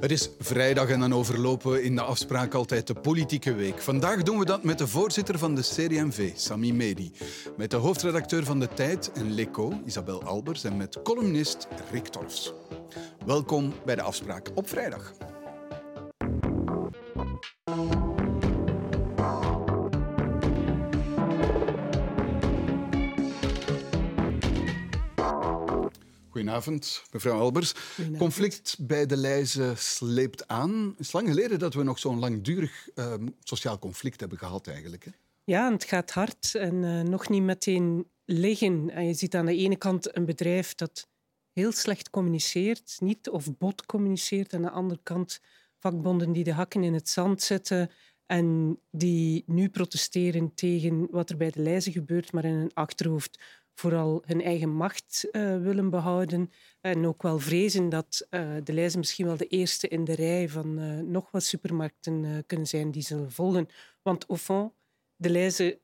Het is vrijdag en dan overlopen we in de afspraak altijd de politieke week. Vandaag doen we dat met de voorzitter van de CD&V, Sami Medi. Met de hoofdredacteur van De Tijd en Leco, Isabel Albers. En met columnist Rick Torfs. Welkom bij de afspraak op vrijdag. Goedenavond, mevrouw Albers. Conflict bij de Leize sleept aan. Het is lang geleden dat we nog zo'n langdurig uh, sociaal conflict hebben gehad eigenlijk. Hè? Ja, het gaat hard en uh, nog niet meteen liggen. En je ziet aan de ene kant een bedrijf dat heel slecht communiceert, niet of bot communiceert. Aan de andere kant vakbonden die de hakken in het zand zetten en die nu protesteren tegen wat er bij de Leize gebeurt, maar in hun achterhoofd vooral hun eigen macht uh, willen behouden. En ook wel vrezen dat uh, de lijzen misschien wel de eerste in de rij van uh, nog wat supermarkten kunnen zijn die zullen volgen. Want au fond, de lijzen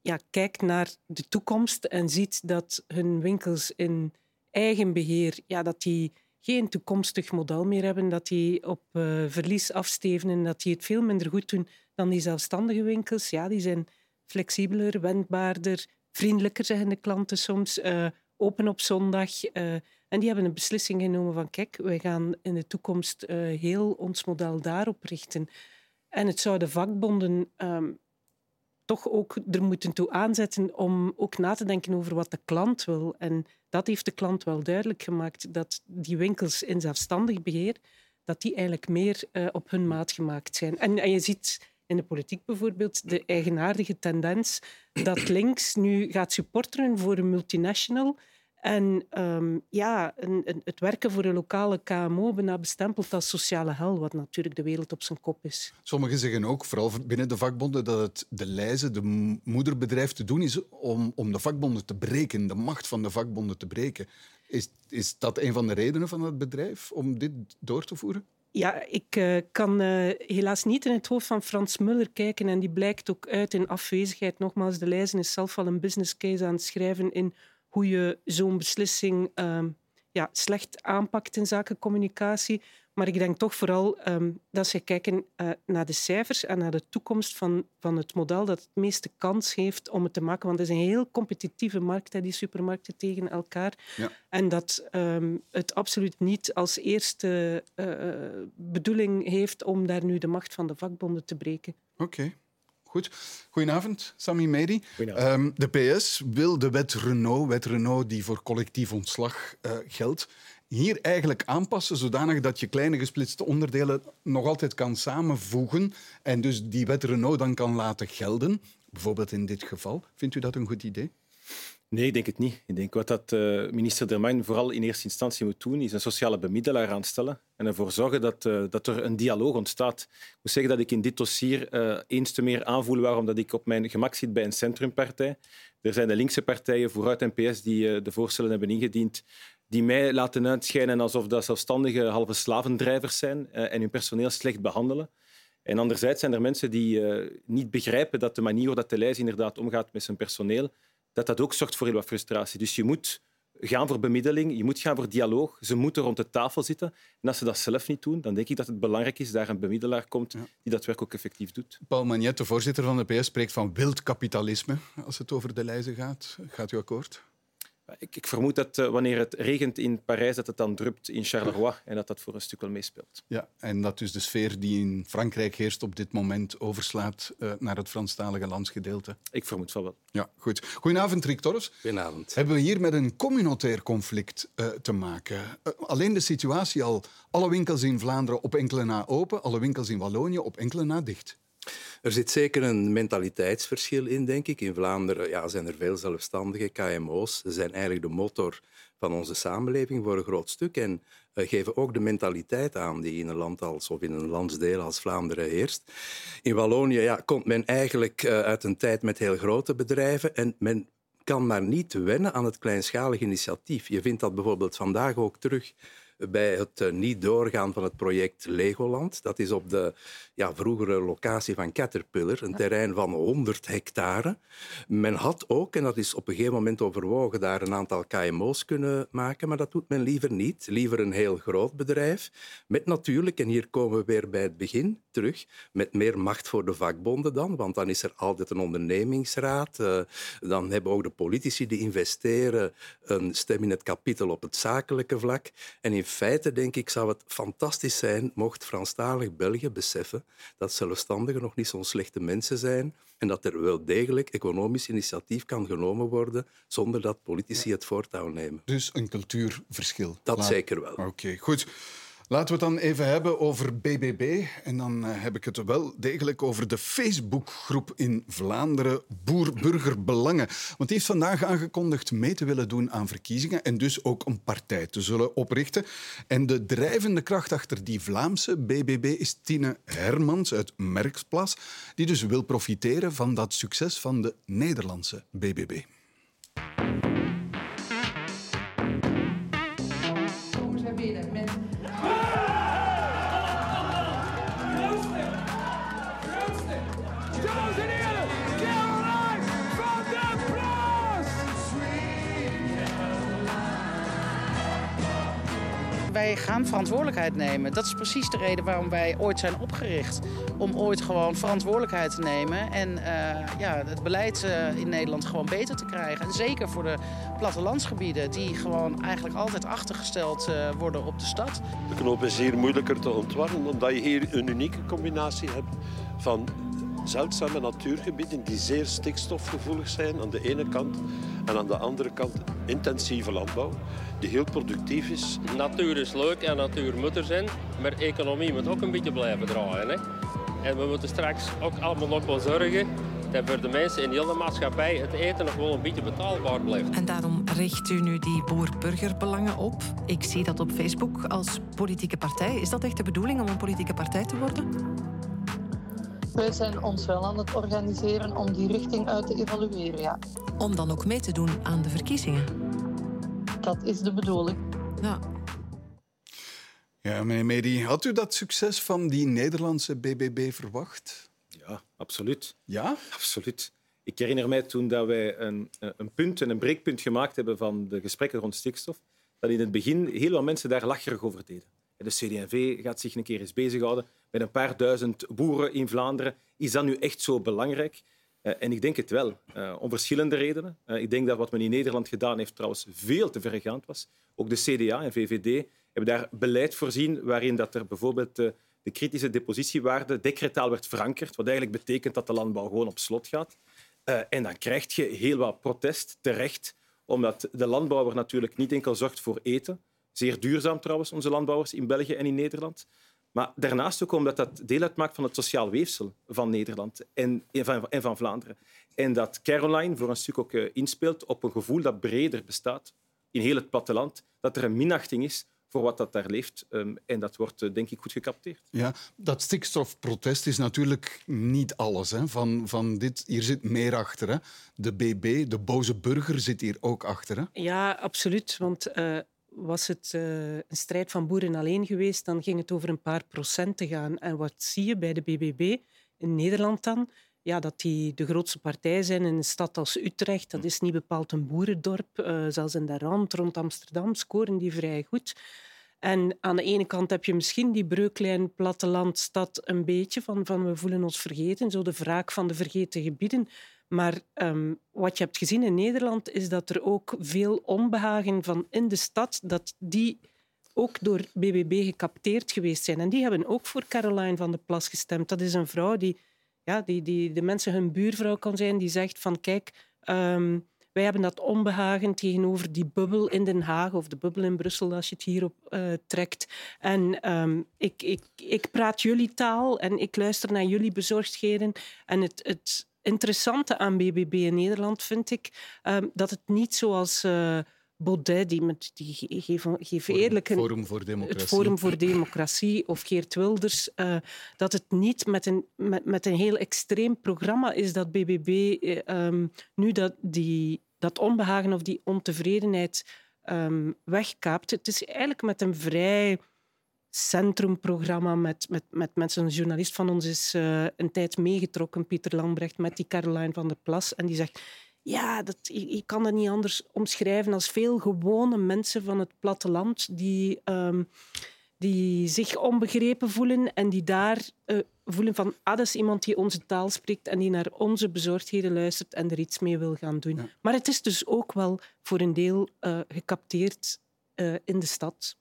ja, kijkt naar de toekomst en ziet dat hun winkels in eigen beheer, ja, dat die geen toekomstig model meer hebben, dat die op verlies afstevenen, dat die het veel minder goed doen dan die zelfstandige winkels. Ja, die zijn flexibeler, wendbaarder, vriendelijker, zeggen de klanten soms. Uh, open op zondag. Uh, en die hebben een beslissing genomen van kijk, wij gaan in de toekomst uh, heel ons model daarop richten. En het zou de vakbonden um, toch ook er moeten toe aanzetten om ook na te denken over wat de klant wil. En dat heeft de klant wel duidelijk gemaakt, dat die winkels in zelfstandig beheer, dat die eigenlijk meer op hun maat gemaakt zijn. En, en je ziet in de politiek bijvoorbeeld de eigenaardige tendens dat links nu gaat supporteren voor een multinational en um, ja, een, een, het werken voor een lokale KMO bijna bestempeld als sociale hel, wat natuurlijk de wereld op zijn kop is. Sommigen zeggen ook, vooral binnen de vakbonden, dat het de lijzen, de moederbedrijf te doen is om, om de vakbonden te breken, de macht van de vakbonden te breken. Is, is dat een van de redenen van het bedrijf om dit door te voeren? Ja, ik uh, kan uh, helaas niet in het hoofd van Frans Muller kijken en die blijkt ook uit in afwezigheid. Nogmaals, de Leijzen is zelf al een business case aan het schrijven in hoe je zo'n beslissing uh, ja, slecht aanpakt in zaken communicatie. Maar ik denk toch vooral um, dat ze kijken uh, naar de cijfers en naar de toekomst van, van het model dat het meeste kans heeft om het te maken. Want het is een heel competitieve markt, hè, die supermarkten tegen elkaar. Ja. En dat um, het absoluut niet als eerste uh, bedoeling heeft om daar nu de macht van de vakbonden te breken. Oké. Okay. Goed. Goedenavond, Sami Medi. Um, de PS wil de wet Renault, wet Renault die voor collectief ontslag uh, geldt, hier eigenlijk aanpassen zodanig dat je kleine gesplitste onderdelen nog altijd kan samenvoegen en dus die wet Renault dan kan laten gelden. Bijvoorbeeld in dit geval. Vindt u dat een goed idee? Nee, ik denk het niet. Ik denk wat dat uh, minister Dermain vooral in eerste instantie moet doen, is een sociale bemiddelaar aanstellen en ervoor zorgen dat, uh, dat er een dialoog ontstaat. Ik moet zeggen dat ik in dit dossier uh, eens te meer aanvoel waarom dat ik op mijn gemak zit bij een centrumpartij. Er zijn de linkse partijen, Vooruit en PS, die de voorstellen hebben ingediend die mij laten uitschijnen alsof dat zelfstandige halve slavendrijvers zijn en hun personeel slecht behandelen. En anderzijds zijn er mensen die niet begrijpen dat de manier waarop de lijst inderdaad omgaat met zijn personeel, dat dat ook zorgt voor heel wat frustratie. Dus je moet gaan voor bemiddeling, je moet gaan voor dialoog. Ze moeten rond de tafel zitten. En als ze dat zelf niet doen, dan denk ik dat het belangrijk is dat er een bemiddelaar komt die dat werk ook effectief doet. Paul Magnet, voorzitter van de PS, spreekt van wild kapitalisme als het over de lijzen gaat. Gaat u akkoord? Ik, ik, vermoed dat uh, wanneer het regent in Parijs, dat het dan drupt in Charleroi en dat dat voor een stuk wel meespeelt. Ja, en dat dus de sfeer die in Frankrijk heerst op dit moment overslaat uh, naar het Franstalige landsgedeelte. Ik vermoed van wel. Ja, goed. Goedenavond, Rick Torres. Goedenavond. Hebben we hier met een communautair conflict uh, te maken? alleen de situatie al, alle winkels in Vlaanderen op enkele na open, alle winkels in Wallonië op enkele na dicht. Er zit zeker een mentaliteitsverschil in, denk ik. In Vlaanderen ja, zijn er veel zelfstandige KMO's. Ze zijn eigenlijk de motor van onze samenleving voor een groot stuk en uh, geven ook de mentaliteit aan die in een land als, of in een landsdeel als Vlaanderen heerst. In Wallonië ja, komt men eigenlijk uh, uit een tijd met heel grote bedrijven en men kan maar niet wennen aan het kleinschalig initiatief. Je vindt dat bijvoorbeeld vandaag ook terug bij het eh, niet doorgaan van het project Legoland. Dat is op de ja, vroegere locatie van Caterpillar, een terrein van 100 hectare. Men had ook, en dat is op een gegeven moment overwogen, daar een aantal KMO's kunnen maken, maar dat doet men liever niet. Liever een heel groot bedrijf, met natuurlijk, en hier komen we weer bij het begin terug, met meer macht voor de vakbonden dan, want dan is er altijd een ondernemingsraad. Uh, dan hebben ook de politici die investeren een stem in het kapitel op het zakelijke vlak. En in feite, denk ik, zou het fantastisch zijn mocht Franstalig België beseffen dat zelfstandigen nog niet zo'n slechte mensen zijn en dat er wel degelijk economisch initiatief kan genomen worden zonder dat politici het voortouw nemen. Dus een cultuurverschil. Dat zeker wel. Oké, goed. Laten we het dan even hebben over BBB. En dan eh, heb ik het wel degelijk over de Facebookgroep in Vlaanderen, Boer-Burger-Belangen. Want die heeft vandaag aangekondigd mee te willen doen aan verkiezingen en dus ook een partij te zullen oprichten. En de drijvende kracht achter die Vlaamse BBB is Tine Hermans uit Merksplas, die dus wil profiteren van dat succes van de Nederlandse BBB. Wij gaan verantwoordelijkheid nemen. Dat is precies de reden waarom wij ooit zijn opgericht. Om ooit gewoon verantwoordelijkheid te nemen en uh, ja, het beleid uh, in Nederland gewoon beter te krijgen. En zeker voor de plattelandsgebieden die gewoon eigenlijk altijd achtergesteld uh, worden op de stad. De knoop is hier moeilijker te ontwarren omdat je hier een unieke combinatie hebt van zeldzame natuurgebieden die zeer stikstofgevoelig zijn aan de ene kant en aan de andere kant intensieve landbouw die heel productief is. Natuur is leuk en natuur moet er zijn, maar economie moet ook een beetje blijven draaien. Hè? En we moeten straks ook allemaal nog wel zorgen dat voor de mensen in heel de maatschappij het eten nog wel een beetje betaalbaar blijft. En daarom richt u nu die boer-burgerbelangen op. Ik zie dat op Facebook als politieke partij. Is dat echt de bedoeling om een politieke partij te worden? Wij zijn ons wel aan het organiseren om die richting uit te evalueren, ja. Om dan ook mee te doen aan de verkiezingen? Dat is de bedoeling. Ja. Ja, meneer Medi, had u dat succes van die Nederlandse BBB verwacht? Ja, absoluut. Ja? Absoluut. Ik herinner mij toen dat wij een, een punt en een breekpunt gemaakt hebben van de gesprekken rond stikstof, dat in het begin heel wat mensen daar lacherig over deden. De CD&V gaat zich een keer eens bezighouden met een paar duizend boeren in Vlaanderen. Is dat nu echt zo belangrijk? Uh, en ik denk het wel, uh, om verschillende redenen. Uh, ik denk dat wat men in Nederland gedaan heeft trouwens veel te verregaand was. Ook de CDA en VVD hebben daar beleid voorzien waarin dat er bijvoorbeeld de kritische depositiewaarde decretaal werd verankerd, wat eigenlijk betekent dat de landbouw gewoon op slot gaat. en dan krijg je heel wat protest terecht, omdat de landbouwer natuurlijk niet enkel zorgt voor eten, zeer duurzaam trouwens, onze landbouwers in België en in Nederland, maar daarnaast ook omdat dat deel uitmaakt van het sociaal weefsel van Nederland en van, en van Vlaanderen. En dat Caroline voor een stuk ook eh, inspeelt op een gevoel dat breder bestaat in heel het platteland, dat er een minachting is voor wat dat daar leeft. Um, en dat wordt, uh, denk ik, goed gecapteerd. Ja, dat stikstofprotest is natuurlijk niet alles. Hè. Van, van dit, hier zit meer achter. Hè. De BB, de boze burger, zit hier ook achter. Hè. Ja, absoluut. Want uh, was het uh, een strijd van boeren alleen geweest, dan ging het over een paar procenten gaan. En wat zie je bij de BBB in Nederland dan? Ja, dat die de grootste partij zijn in een stad als Utrecht. Dat is niet bepaald een boerendorp. Uh, zelfs in de rand rond Amsterdam scoren die vrij goed. En aan de ene kant heb je misschien die breuklijn plattelandstad een beetje van, van we voelen ons vergeten, zo de wraak van de vergeten gebieden. Maar um, wat je hebt gezien in Nederland is dat er ook veel onbehagen van in de stad, dat die ook door BBB gecapteerd geweest zijn. En die hebben ook voor Caroline van de Plas gestemd. Dat is een vrouw die, ja, die, die de mensen hun buurvrouw kan zijn, die zegt van kijk, um, wij hebben dat onbehagen tegenover die bubbel in Den Haag of de bubbel in Brussel als je het hierop uh, trekt. En um, ik, ik, ik praat jullie taal en ik luister naar jullie bezorgdheden. En het, het, interessante aan BBB in Nederland vind ik um, dat het niet zoals uh, Baudet, die, met, die geven, geven eerlijk een, Forum voor Democratie. het Forum voor Democratie of Geert Wilders, uh, dat het niet met een, met, met een heel extreem programma is dat BBB uh, um, nu dat, die, dat onbehagen of die ontevredenheid um, wegkaapt. Het is eigenlijk met een vrij centrumprogramma met, met, met mensen. Een journalist van ons is uh, een tijd meegetrokken, Pieter Lambrecht, met die Caroline van der Plas. En die zegt, ja, dat, je, kan dat niet anders omschrijven als veel gewone mensen van het platteland die, um, die zich onbegrepen voelen en die daar uh, voelen van, ah, dat is iemand die onze taal spreekt en die naar onze bezorgdheden luistert en er iets mee wil gaan doen. Ja. Maar het is dus ook wel voor een deel uh, gecapteerd in de stad.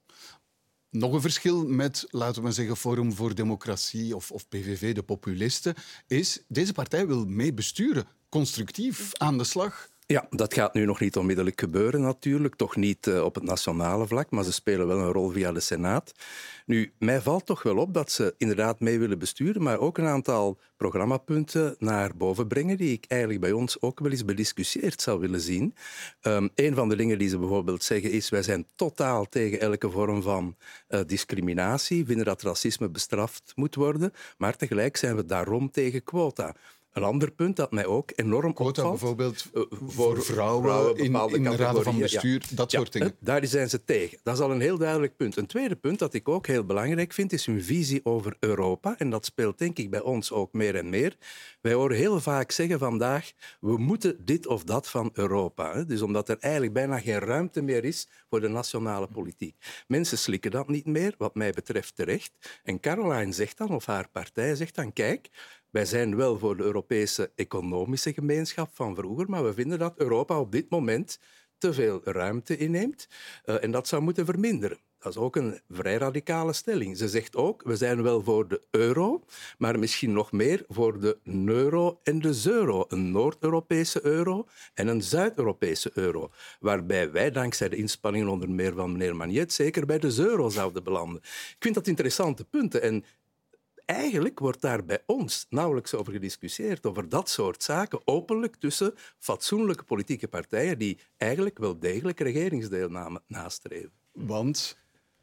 Nog een verschil met, laten we zeggen, Forum voor Democratie of, of PVV, de populisten, is deze partij wil mee besturen, constructief aan de slag. Ja, dat gaat nu nog niet onmiddellijk gebeuren natuurlijk. Toch niet uh, op het nationale vlak, maar ze spelen wel een rol via de Senaat. Nu, mij valt toch wel op dat ze inderdaad mee willen besturen, maar ook een aantal programmapunten naar boven brengen die ik eigenlijk bij ons ook wel eens bediscussieerd zou willen zien. Um, een van de dingen die ze bijvoorbeeld zeggen is wij zijn totaal tegen elke vorm van uh, discriminatie, vinden dat racisme bestraft moet worden, maar tegelijk zijn we daarom tegen quota. Een ander punt dat mij ook enorm Quota opvalt... bijvoorbeeld uh, voor vrouwen, vrouwen in, in de raden van bestuur, ja. dat soort ja, dingen. Daar zijn ze tegen. Dat is al een heel duidelijk punt. Een tweede punt dat ik ook heel belangrijk vind, is hun visie over Europa. En dat speelt denk ik bij ons ook meer en meer. Wij horen heel vaak zeggen vandaag, we moeten dit of dat van Europa. Dus omdat er eigenlijk bijna geen ruimte meer is voor de nationale politiek. Mensen slikken dat niet meer, wat mij betreft terecht. En Caroline zegt dan, of haar partij zegt dan, kijk, wij zijn wel voor de Europese economische gemeenschap van vroeger, maar we vinden dat Europa op dit moment te veel ruimte inneemt uh, en dat zou moeten verminderen. Dat is ook een vrij radicale stelling. Ze zegt ook, we zijn wel voor de euro, maar misschien nog meer voor de euro en de euro. Een Noord-Europese euro en een Zuid-Europese euro. Waarbij wij dankzij de inspanningen onder meer van meneer Magnet zeker bij de euro zouden belanden. Ik vind dat interessante punten. En eigenlijk wordt daar bij ons nauwelijks over gediscussieerd, over dat soort zaken, openlijk tussen fatsoenlijke politieke partijen die eigenlijk wel degelijk regeringsdeelname nastreven. Want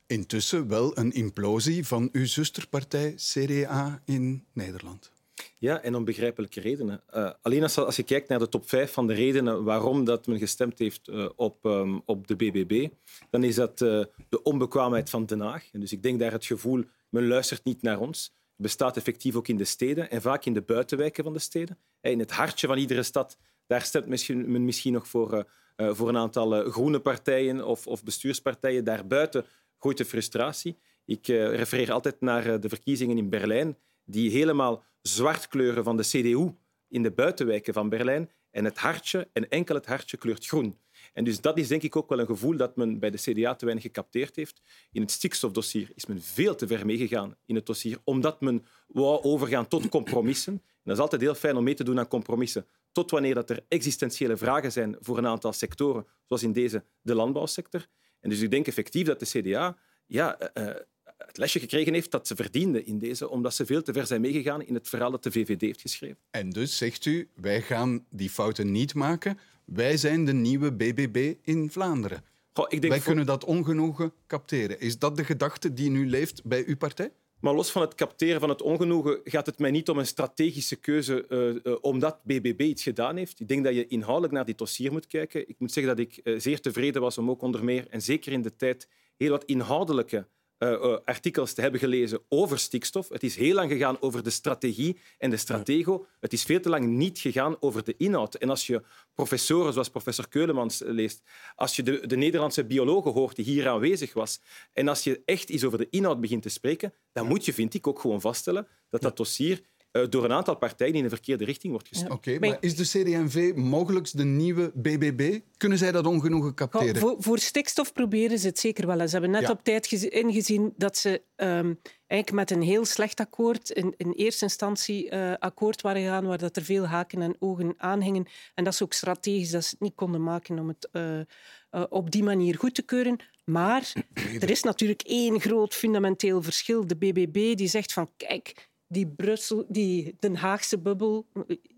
intussen wel een implosie van uw zusterpartij CDA in Nederland. Ja, en om begrijpelijke redenen. Uh, alleen als, als, je kijkt naar de top 5 van de redenen waarom dat men gestemd heeft uh, op, um, op de BBB, dan is dat uh, de onbekwaamheid van Den Haag. En dus ik denk daar het gevoel, men luistert niet naar ons bestaat effectief ook in de steden en vaak in de buitenwijken van de steden. In het hartje van iedere stad, daar stemt men misschien nog voor, uh, voor een aantal uh, groene partijen of, of bestuurspartijen. Daarbuiten groeit de frustratie. Ik refereer altijd naar de verkiezingen in Berlijn, die helemaal zwart kleuren van de CDU in de buitenwijken van Berlijn. En het hartje, en enkel het hartje, kleurt groen. En dus dat is denk ik ook wel een gevoel dat men bij de CDA te weinig gecapteerd heeft. In het stikstofdossier is men veel te ver meegegaan in het dossier, omdat men wou overgaan tot compromissen. En dat is altijd heel fijn om mee te doen aan compromissen, tot wanneer dat er existentiële vragen zijn voor een aantal sectoren, zoals in deze de landbouwsector. En dus ik denk effectief dat de CDA ja, uh, het lesje gekregen heeft dat ze verdiende in deze, omdat ze veel te ver zijn meegegaan in het verhaal dat de VVD heeft geschreven. En dus zegt u, wij gaan die fouten niet maken. Wij zijn de nieuwe BBB in Vlaanderen. Goh, ik denk wij kunnen dat ongenoegen capteren. Is dat de gedachte die nu leeft bij uw partij? Maar los van het capteren van het ongenoegen gaat het mij niet om een strategische keuze uh, uh, omdat BBB iets gedaan heeft. Ik denk dat je inhoudelijk naar dit dossier moet kijken. Ik moet zeggen dat ik uh, zeer tevreden was om ook onder meer, en zeker in de tijd, heel wat inhoudelijke uh, uh, artikels te hebben gelezen over stikstof. Het is heel lang gegaan over de strategie en de stratego. Het is veel te lang niet gegaan over de inhoud. En als je professoren zoals professor Keulemans leest, als je de, de Nederlandse biologen hoort die hier aanwezig was, en als je echt iets over de inhoud begint te spreken, dan moet je, vind ik, ook gewoon vaststellen dat dat dossier door een aantal partijen in de verkeerde richting wordt gestuurd. Ja. Oké, okay, maar is de CD&V mogelijk de nieuwe BBB? Kunnen zij dat ongenoegen capteren? Voor, voor, stikstof proberen ze het zeker wel. Ze hebben net ja. op tijd ingezien dat ze um, eigenlijk met een heel slecht akkoord, in, in eerste instantie uh, akkoord waren gegaan, waar dat er veel haken en ogen aan hingen. En dat ze ook strategisch dat ze het niet konden maken om het uh, uh, op die manier goed te keuren. Maar er is natuurlijk één groot fundamenteel verschil. De BBB die zegt van kijk, die, Brussel, die Den Haagse bubbel,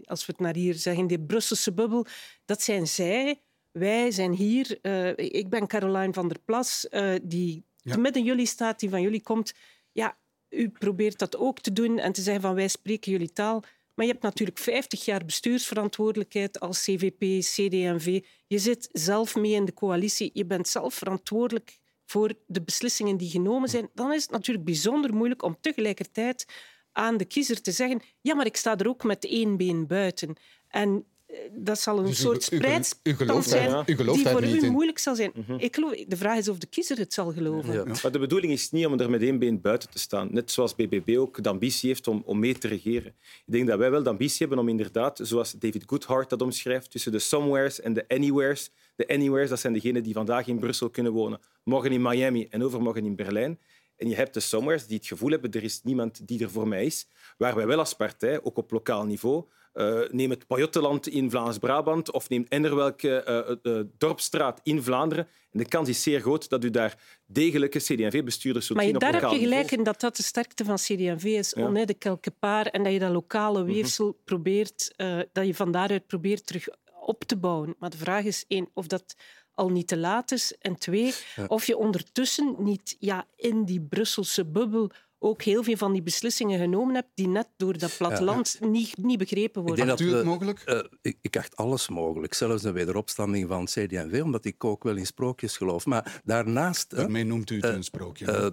als we het naar hier zeggen, die Brusselse bubbel, dat zijn zij. Wij zijn hier. Uh, ik ben Caroline van der Plas, uh, die ja. midden jullie staat, die van jullie komt. Ja, u probeert dat ook te doen en te zeggen van wij spreken jullie taal. Maar je hebt natuurlijk 50 jaar bestuursverantwoordelijkheid als CVP, CD&V. Je zit zelf mee in de coalitie. Je bent zelf verantwoordelijk voor de beslissingen die genomen zijn. Dan is het natuurlijk bijzonder moeilijk om tegelijkertijd aan de kiezer te zeggen ja, maar ik sta er ook met één been buiten. En dat zal een Dus u- soort spreidstand gelooft zijn u gelooft die voor niet u in. moeilijk zal zijn. Mhm. Ik geloof, de vraag is of de kiezer het zal geloven. Ja. Maar de bedoeling is niet om er met één been buiten te staan. Net zoals BBB ook de ambitie heeft om, om mee te regeren. Ik denk dat wij wel de ambitie hebben om inderdaad, zoals David Goodhart dat omschrijft, tussen de somewheres en de anywheres. De anywheres, dat zijn degenen die vandaag in Brussel kunnen wonen, morgen in Miami en overmorgen in Berlijn. En je hebt de somewheres die het gevoel hebben, er is niemand die er voor mij is. Waar wij wel als partij, ook op lokaal niveau, eh, neem het Pajottenland in Vlaams-Brabant of neem eender welke eh, dorpstraat in Vlaanderen. En de kans is zeer groot dat u daar degelijke CD&V-bestuurders zult Maar zien op daar heb je gelijk niveau. in dat dat de sterkte van CD&V is. Ja. Quelque part. En dat je dat lokale Mhm. weefsel probeert, dat je van daaruit probeert terug op te bouwen. Maar de vraag is één, of dat al niet te laat is. En twee, of je ondertussen niet ja, in die Brusselse bubbel ook heel veel van die beslissingen genomen hebt die net door dat platteland niet, niet begrepen Ik worden. denk Acht u het we- mogelijk? eh, ik, ik acht alles mogelijk, zelfs een wederopstanding van CD&V, omdat ik ook wel in sprookjes geloof. Maar daarnaast... Daarmee noemt u het een sprookje. eh,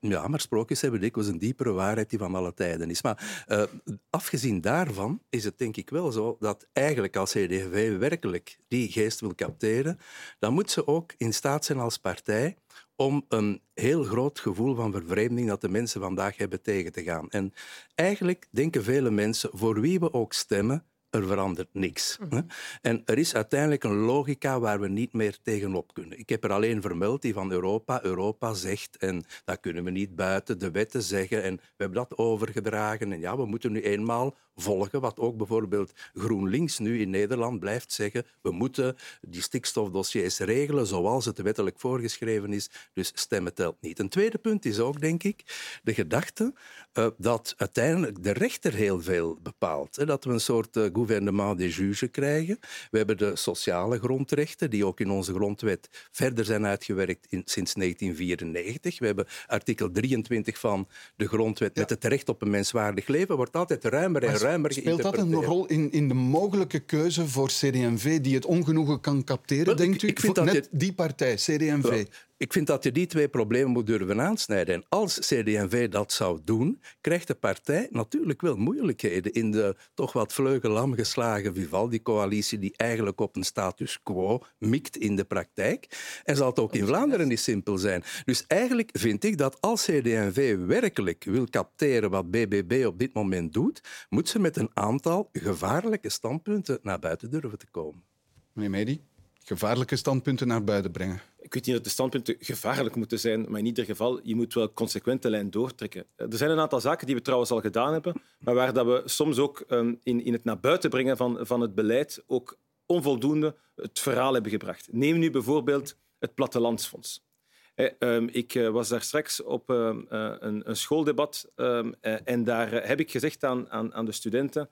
ja, maar sprookjes hebben dikwijls een diepere waarheid die van alle tijden is. Maar eh, afgezien daarvan is het denk ik wel zo dat eigenlijk als CD&V werkelijk die geest wil capteren, dan moet ze ook in staat zijn als partij om een heel groot gevoel van vervreemding dat de mensen vandaag hebben tegen te gaan. En eigenlijk denken vele mensen, voor wie we ook stemmen, er verandert niks. hè. En er is uiteindelijk een logica waar we niet meer tegenop kunnen. Ik heb er alleen vermeld die van Europa. Europa zegt, en dat kunnen we niet buiten de wetten zeggen. En we hebben dat overgedragen. En ja, we moeten nu eenmaal volgen wat ook bijvoorbeeld GroenLinks nu in Nederland blijft zeggen. We moeten die stikstofdossiers regelen zoals het wettelijk voorgeschreven is. Dus stemmen telt niet. Een tweede punt is ook, denk ik, de gedachte eh, dat uiteindelijk de rechter heel veel bepaalt. Hè, dat we een soort eh, gouvernement des juges krijgen. We hebben de sociale grondrechten, die ook in onze grondwet verder zijn uitgewerkt in, sinds 1994. We hebben artikel 23 van de grondwet met het recht op een menswaardig leven. Wordt altijd ruimer en Maar Speelt dat een rol in, in de mogelijke keuze voor CD&V die het ongenoegen kan capteren, Wel, ik- denkt u? ik vind dat Net die partij, CD&V. Ik vind dat je die twee problemen moet durven aansnijden. En als CD&V dat zou doen, krijgt de partij natuurlijk wel moeilijkheden in de toch wat vleugelam geslagen Vivaldi-coalitie die eigenlijk op een status quo mikt in de praktijk. En zal het ook in Vlaanderen niet simpel zijn. Dus eigenlijk vind ik dat als CD&V werkelijk wil capteren wat BBB op dit moment doet, moet ze met een aantal gevaarlijke standpunten naar buiten durven te komen. Meneer Medi, gevaarlijke standpunten naar buiten brengen. Ik weet niet dat de standpunten gevaarlijk moeten zijn, maar in ieder geval, je moet wel consequent de lijn doortrekken. Er zijn een aantal zaken die we trouwens al gedaan hebben, maar waar dat we soms ook ehm, in, in het naar buiten brengen van, van het beleid ook onvoldoende het verhaal hebben gebracht. Neem nu bijvoorbeeld het Plattelandsfonds. Eh, ehm, Ik eh, was daar straks op ehm, eh, een, schooldebat eh, en daar heb ik gezegd aan, de studenten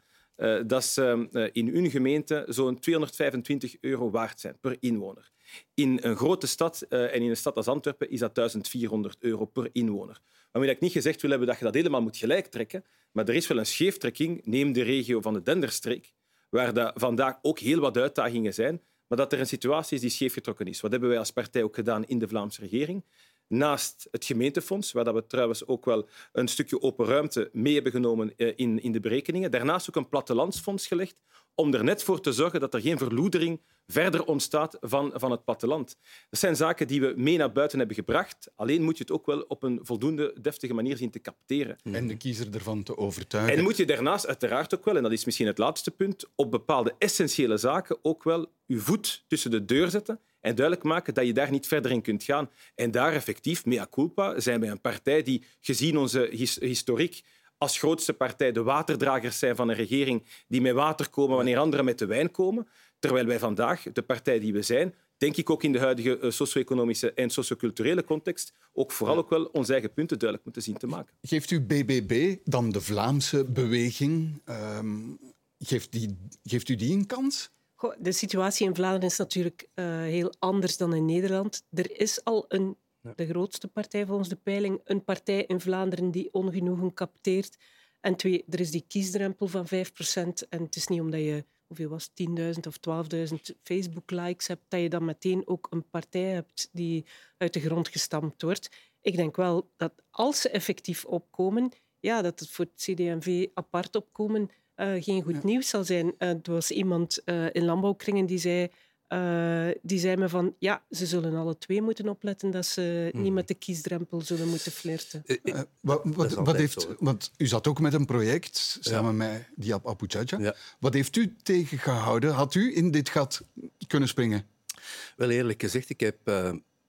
dat ze in hun gemeente zo'n 225 euro waard zijn per inwoner. In een grote stad eh, en in een stad als Antwerpen is dat 1400 euro per inwoner. Waarmee ik niet gezegd wil hebben dat je dat helemaal moet gelijk trekken, maar er is wel een scheeftrekking, neem de regio van de Denderstreek, waar dat vandaag ook heel wat uitdagingen zijn, maar dat er een situatie is die scheef getrokken is. Wat hebben wij als partij ook gedaan in de Vlaamse regering? Naast het gemeentefonds, waar we trouwens ook wel een stukje open ruimte mee hebben genomen eh, in, in de berekeningen. Daarnaast ook een plattelandsfonds gelegd om er net voor te zorgen dat er geen verloedering verder ontstaat van, van het platteland. Dat zijn zaken die we mee naar buiten hebben gebracht. Alleen moet je het ook wel op een voldoende deftige manier zien te capteren. En de kiezer ervan te overtuigen. En moet je daarnaast uiteraard ook wel, en dat is misschien het laatste punt, op bepaalde essentiële zaken ook wel je voet tussen de deur zetten en duidelijk maken dat je daar niet verder in kunt gaan. En daar effectief, mea culpa, zijn wij een partij die, gezien onze his- historiek, als grootste partij de waterdragers zijn van een regering die met water komen wanneer anderen met de wijn komen. Terwijl wij vandaag, de partij die we zijn, denk ik ook in de huidige eh, socio-economische en socio-culturele context, ook vooral ook wel onze eigen punten duidelijk moeten zien te maken. Geeft u BBB, dan de Vlaamse beweging, ehm, geeft, die, geeft u die een kans? Goh, de situatie in Vlaanderen is natuurlijk eh, heel anders dan in Nederland. Er is al een, de grootste partij volgens de peiling, een partij in Vlaanderen die ongenoegen capteert. En twee, er is die kiesdrempel van 5%. En het is niet omdat je, hoeveel was het, 10.000 of 12.000 Facebook-likes hebt, dat je dan meteen ook een partij hebt die uit de grond gestampt wordt. Ik denk wel dat als ze effectief opkomen, ja, dat het voor het CD&V apart opkomen uh, geen goed nieuws zal zijn. Uh, er was iemand uh, in landbouwkringen die zei uh, die zei me van ja, ze zullen alle twee moeten opletten dat ze niet hmm. met de kiesdrempel zullen moeten flirten. Uh, wat, wat, wat heeft, want u zat ook met een project samen met Diab Abu Ja. Wat heeft u tegengehouden? Had u in dit gat kunnen springen? Wel eerlijk gezegd, ik heb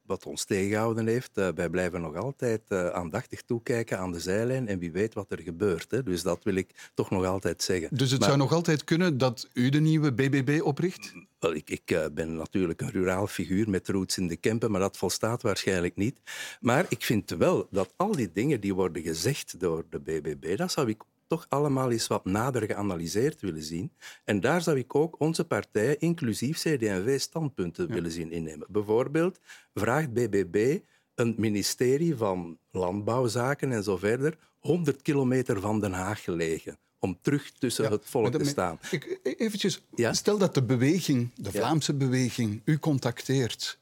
wat ons tegengehouden heeft. Uh, wij blijven nog altijd uh, aandachtig toekijken aan de zijlijn en wie weet wat er gebeurt. Hè. Dus dat wil ik toch nog altijd zeggen. Dus het zou nog altijd kunnen dat u de nieuwe BBB opricht? Wel, ik, ik uh, ben natuurlijk een ruraal figuur met roots in de Kempen, maar dat volstaat waarschijnlijk niet. Maar ik vind wel dat al die dingen die worden gezegd door de BBB, dat zou ik toch allemaal eens wat nader geanalyseerd willen zien. En daar zou ik ook onze partij, inclusief CD&V, standpunten willen zien innemen. Bijvoorbeeld vraagt BBB een ministerie van Landbouwzaken en zo verder 100 kilometer van Den Haag gelegen om terug tussen het volk te staan. Ik, eventjes, stel dat de beweging, de Vlaamse beweging, u contacteert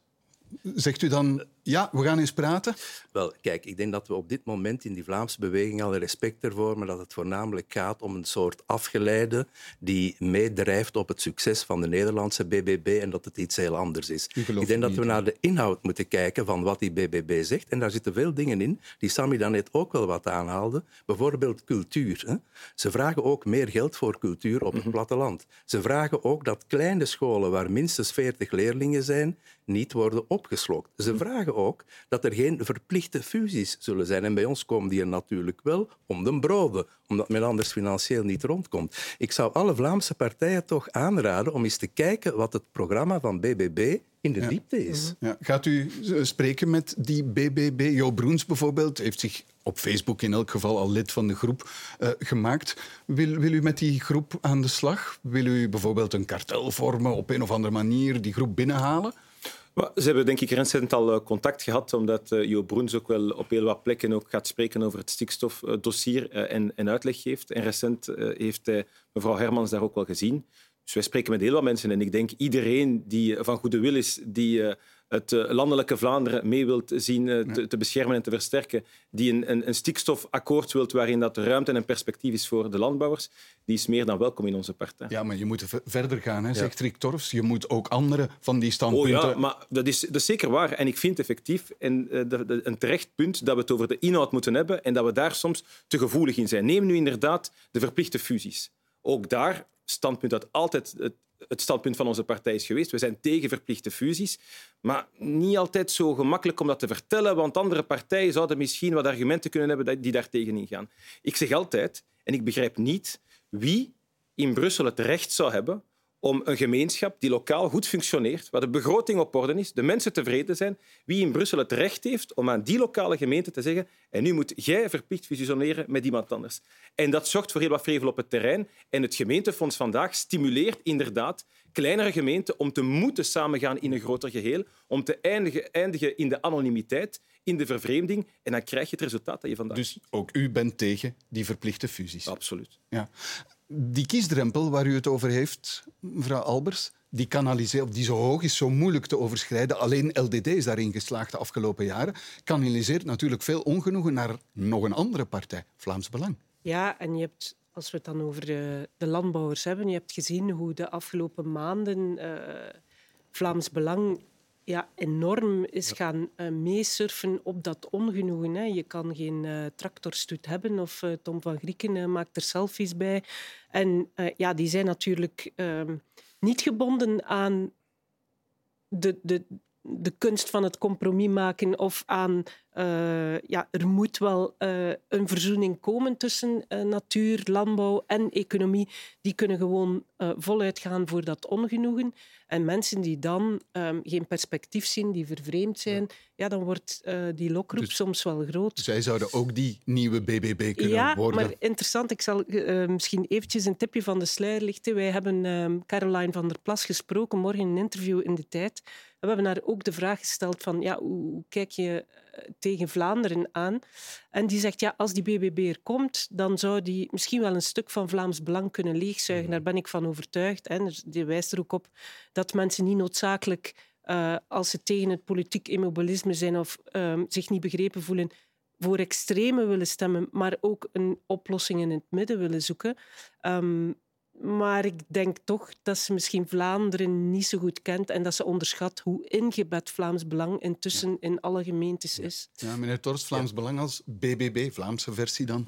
Zegt u dan, ja, we gaan eens praten? Wel, kijk, ik denk dat we op dit moment in die Vlaamse beweging al respect ervoor, maar dat het voornamelijk gaat om een soort afgeleide die meedrijft op het succes van de Nederlandse BBB en dat het iets heel anders is. Ik denk dat we naar de inhoud moeten kijken van wat die BBB zegt. En daar zitten veel dingen in die Sami dan net ook wel wat aanhaalde. Bijvoorbeeld cultuur. Hè? Ze vragen ook meer geld voor cultuur op het mhm. platteland. Ze vragen ook dat kleine scholen waar minstens 40 leerlingen zijn, niet worden opgeslokt. Ze hm. vragen ook dat er geen verplichte fusies zullen zijn. En bij ons komen die er natuurlijk wel om de broden, omdat men anders financieel niet rondkomt. Ik zou alle Vlaamse partijen toch aanraden om eens te kijken wat het programma van BBB in de diepte is. Mhm. Ja. Gaat u eh, spreken met die BBB? Jo Broens bijvoorbeeld heeft zich op Facebook in elk geval al lid van de groep uh, gemaakt. Wil, wil u met die groep aan de slag? Wil u bijvoorbeeld een kartel vormen op een of andere manier, die groep binnenhalen? Ze hebben denk ik recent al eh, contact gehad, omdat uh, Jo Broens ook wel op heel wat plekken ook gaat spreken over het stikstofdossier en, en uitleg geeft. En recent heeft mevrouw Hermans daar ook wel gezien. Dus wij spreken met heel wat mensen en ik denk iedereen die van goede wil is, die het eh, landelijke Vlaanderen mee wilt zien eh, te, te, beschermen en te versterken, die een, een, een, stikstofakkoord wilt waarin dat ruimte en perspectief is voor de landbouwers, die is meer dan welkom in onze partij. Ja, maar je moet verder gaan, hè, zegt Rick Torfs. Je moet ook andere van die standpunten... Oh ja, maar dat is, dat is zeker waar. En ik vind effectief en, uh, de, een terecht punt dat we het over de inhoud moeten hebben en dat we daar soms te gevoelig in zijn. Neem nu inderdaad de verplichte fusies. Ook daar standpunt dat altijd het het standpunt van onze partij is geweest. We zijn tegen verplichte fusies, maar niet altijd zo gemakkelijk om dat te vertellen, want andere partijen zouden misschien wat argumenten kunnen hebben die daar tegenin gaan. Ik zeg altijd, en ik begrijp niet wie in Brussel het recht zou hebben om een gemeenschap die lokaal goed functioneert, waar de begroting op orde is, de mensen tevreden zijn, wie in Brussel het recht heeft om aan die lokale gemeente te zeggen en nu moet jij verplicht fusioneren met iemand anders. En dat zorgt voor heel wat vrevel op het terrein. En het gemeentefonds vandaag stimuleert inderdaad kleinere gemeenten om te moeten samengaan in een groter geheel, om te eindigen, eindigen in de anonimiteit, in de vervreemding. En dan krijg je het resultaat dat je vandaag Dus ook u bent tegen die verplichte fusies? Absoluut. Ja. Die kiesdrempel waar u het over heeft, mevrouw Albers, die kanaliseert, die zo hoog is, zo moeilijk te overschrijden. Alleen LDD is daarin geslaagd de afgelopen jaren. Kanaliseert natuurlijk veel ongenoegen naar nog een andere partij, Vlaams Belang. Ja, en je hebt, als we het dan over de, landbouwers hebben, je hebt gezien hoe de afgelopen maanden uh, Vlaams Belang ja, enorm is gaan uh, meesurfen op dat ongenoegen. Hè. Je kan geen uh, tractorstoet hebben of uh, Tom van Grieken maakt er selfies bij. En ja, die zijn natuurlijk ehm, niet gebonden aan de, de, de kunst van het compromis maken of aan uh, ja, er moet wel uh, een verzoening komen tussen uh, natuur, landbouw en economie. Die kunnen gewoon voluit gaan voor dat ongenoegen. En mensen die dan um, geen perspectief zien, die vervreemd zijn, ja. ja dan wordt die lokroep dus soms wel groot. Zij zouden ook die nieuwe BBB kunnen ja, worden. Ja, maar interessant. Ik zal misschien eventjes een tipje van de sluier lichten. Wij hebben um, Caroline van der Plas gesproken morgen in een interview in De Tijd. We hebben haar ook de vraag gesteld van ja, hoe kijk je tegen Vlaanderen aan. En die zegt, ja, als die BBB er komt, dan zou die misschien wel een stuk van Vlaams Belang kunnen leegzuigen. Daar ben ik van overtuigd. En die wijst er ook op dat mensen niet noodzakelijk, uh, als ze tegen het politiek immobilisme zijn of um, zich niet begrepen voelen, voor extreme willen stemmen, maar ook een oplossing in het midden willen zoeken. Um, maar ik denk toch dat ze misschien Vlaanderen niet zo goed kent en dat ze onderschat hoe ingebed Vlaams Belang intussen in alle gemeentes is. Ja, meneer Torst, Vlaams Belang als BBB, Vlaamse versie dan?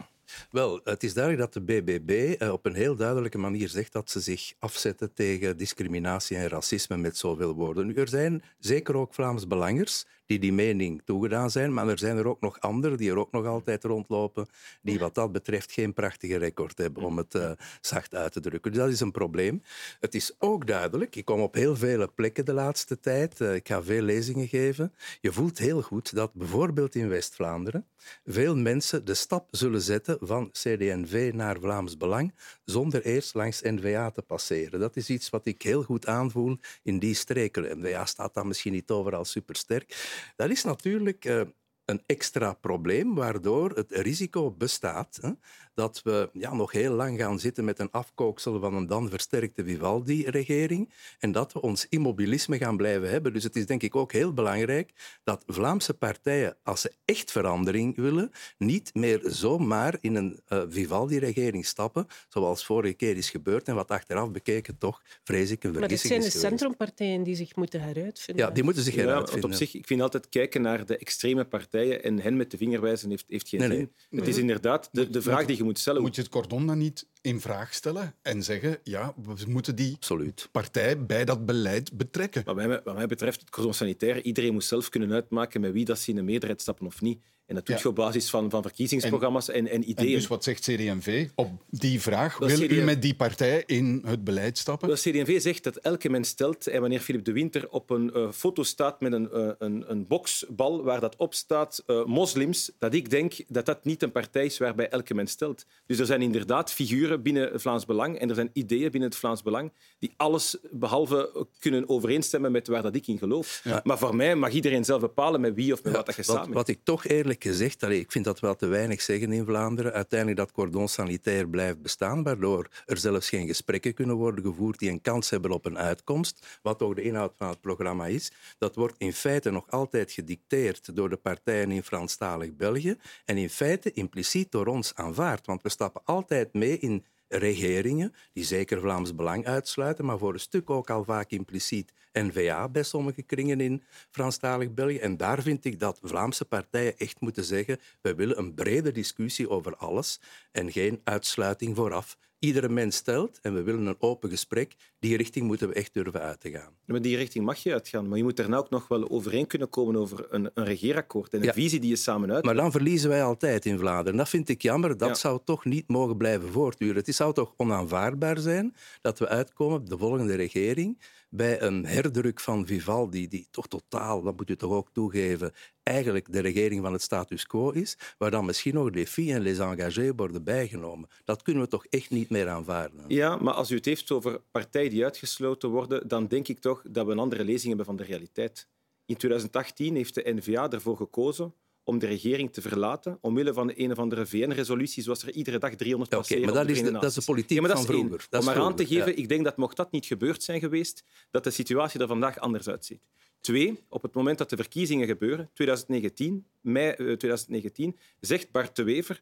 Wel, het is duidelijk dat de BBB eh, op een heel duidelijke manier zegt dat ze zich afzetten tegen discriminatie en racisme met zoveel woorden. Nu, er zijn zeker ook Vlaams belangers die die mening toegedaan zijn, maar er zijn er ook nog anderen die er ook nog altijd rondlopen, die wat dat betreft geen prachtige record hebben, om het uh, zacht uit te drukken. Dus dat is een probleem. Het is ook duidelijk, ik kom op heel vele plekken de laatste tijd, uh, ik ga veel lezingen geven, je voelt heel goed dat bijvoorbeeld in West-Vlaanderen veel mensen de stap zullen zetten van CD&V naar Vlaams Belang zonder eerst langs N-VA te passeren. Dat is iets wat ik heel goed aanvoel in die streken. N-VA staat dan misschien niet overal supersterk. Dat is natuurlijk uh, een extra probleem, waardoor het risico bestaat hè, dat we ja, nog heel lang gaan zitten met een afkooksel van een dan versterkte Vivaldi-regering en dat we ons immobilisme gaan blijven hebben. Dus het is denk ik ook heel belangrijk dat Vlaamse partijen, als ze echt verandering willen, niet meer zomaar in een uh, Vivaldi-regering stappen, zoals vorige keer is gebeurd en wat achteraf bekeken toch, vrees ik, een vergissing Maar het zijn de centrumpartijen die zich moeten heruitvinden. Ja, die moeten zich heruitvinden. Ja, op zich, ik vind altijd kijken naar de extreme partijen en hen met de vinger wijzen heeft, heeft geen nee, zin. Nee. Het is inderdaad de, de vraag die je moet stellen. Moet je het cordon dan niet in vraag stellen en zeggen, ja, we moeten die Absoluut. partij bij dat beleid betrekken? Wat mij, wat mij betreft, het cordon sanitair, iedereen moet zelf kunnen uitmaken met wie dat ze in de meerderheid stappen of niet. En dat doet je op basis van, van verkiezingsprogramma's en, en, ideeën. En dus wat zegt CD&V op die vraag? Wil u met die partij in het beleid stappen? Wel, CD&V zegt dat elke mens stelt. En wanneer Philip de Winter op een uh, foto staat met een, uh, een, een boksbal waar dat op staat, uh, moslims, dat ik denk dat dat niet een partij is waarbij elke mens stelt. Dus er zijn inderdaad figuren binnen het Vlaams Belang en er zijn ideeën binnen het Vlaams Belang die alles behalve kunnen overeenstemmen met waar dat ik in geloof. Ja. Maar voor mij mag iedereen zelf bepalen met wie of met ja, wat je samen wat ik toch eerlijk gezegd, ik vind dat wel te weinig zeggen in Vlaanderen, uiteindelijk dat cordon sanitair blijft bestaan, waardoor er zelfs geen gesprekken kunnen worden gevoerd die een kans hebben op een uitkomst, wat ook de inhoud van het programma is. Dat wordt in feite nog altijd gedicteerd door de partijen in Franstalig België en in feite impliciet door ons aanvaard, want we stappen altijd mee in regeringen, die zeker Vlaams Belang uitsluiten, maar voor een stuk ook al vaak impliciet N-VA bij sommige kringen in Franstalig België. En daar vind ik dat Vlaamse partijen echt moeten zeggen, we willen een brede discussie over alles en geen uitsluiting vooraf iedere mens stelt en we willen een open gesprek, die richting moeten we echt durven uit te gaan. Maar die richting mag je uitgaan, maar je moet daarna ook nog wel overeen kunnen komen over een, een regeerakkoord en een ja. visie die je samen uit. Maar dan verliezen wij altijd in Vlaanderen. Dat vind ik jammer. Dat ja. zou toch niet mogen blijven voortduren. Het zou toch onaanvaardbaar zijn dat we uitkomen, de volgende regering, bij een herdruk van Vivaldi, die toch totaal, dat moet u toch ook toegeven, eigenlijk de regering van het status quo is, waar dan misschien nog les en les engagés worden bijgenomen. Dat kunnen we toch echt niet meer aanvaarden. Ja, maar als u het heeft over partijen die uitgesloten worden, dan denk ik toch dat we een andere lezing hebben van de realiteit. In 2018 heeft de N-VA ervoor gekozen om de regering te verlaten, omwille van een of andere VN-resolutie, zoals er iedere dag 300 ja, passeren. Okay, maar dat is, de, dat is de politiek ja, van vroeger. Om maar aan te geven, ja. ik denk dat mocht dat niet gebeurd zijn geweest, dat de situatie er vandaag anders uitziet. Twee, op het moment dat de verkiezingen gebeuren, 2019, mei 2019, zegt Bart de Wever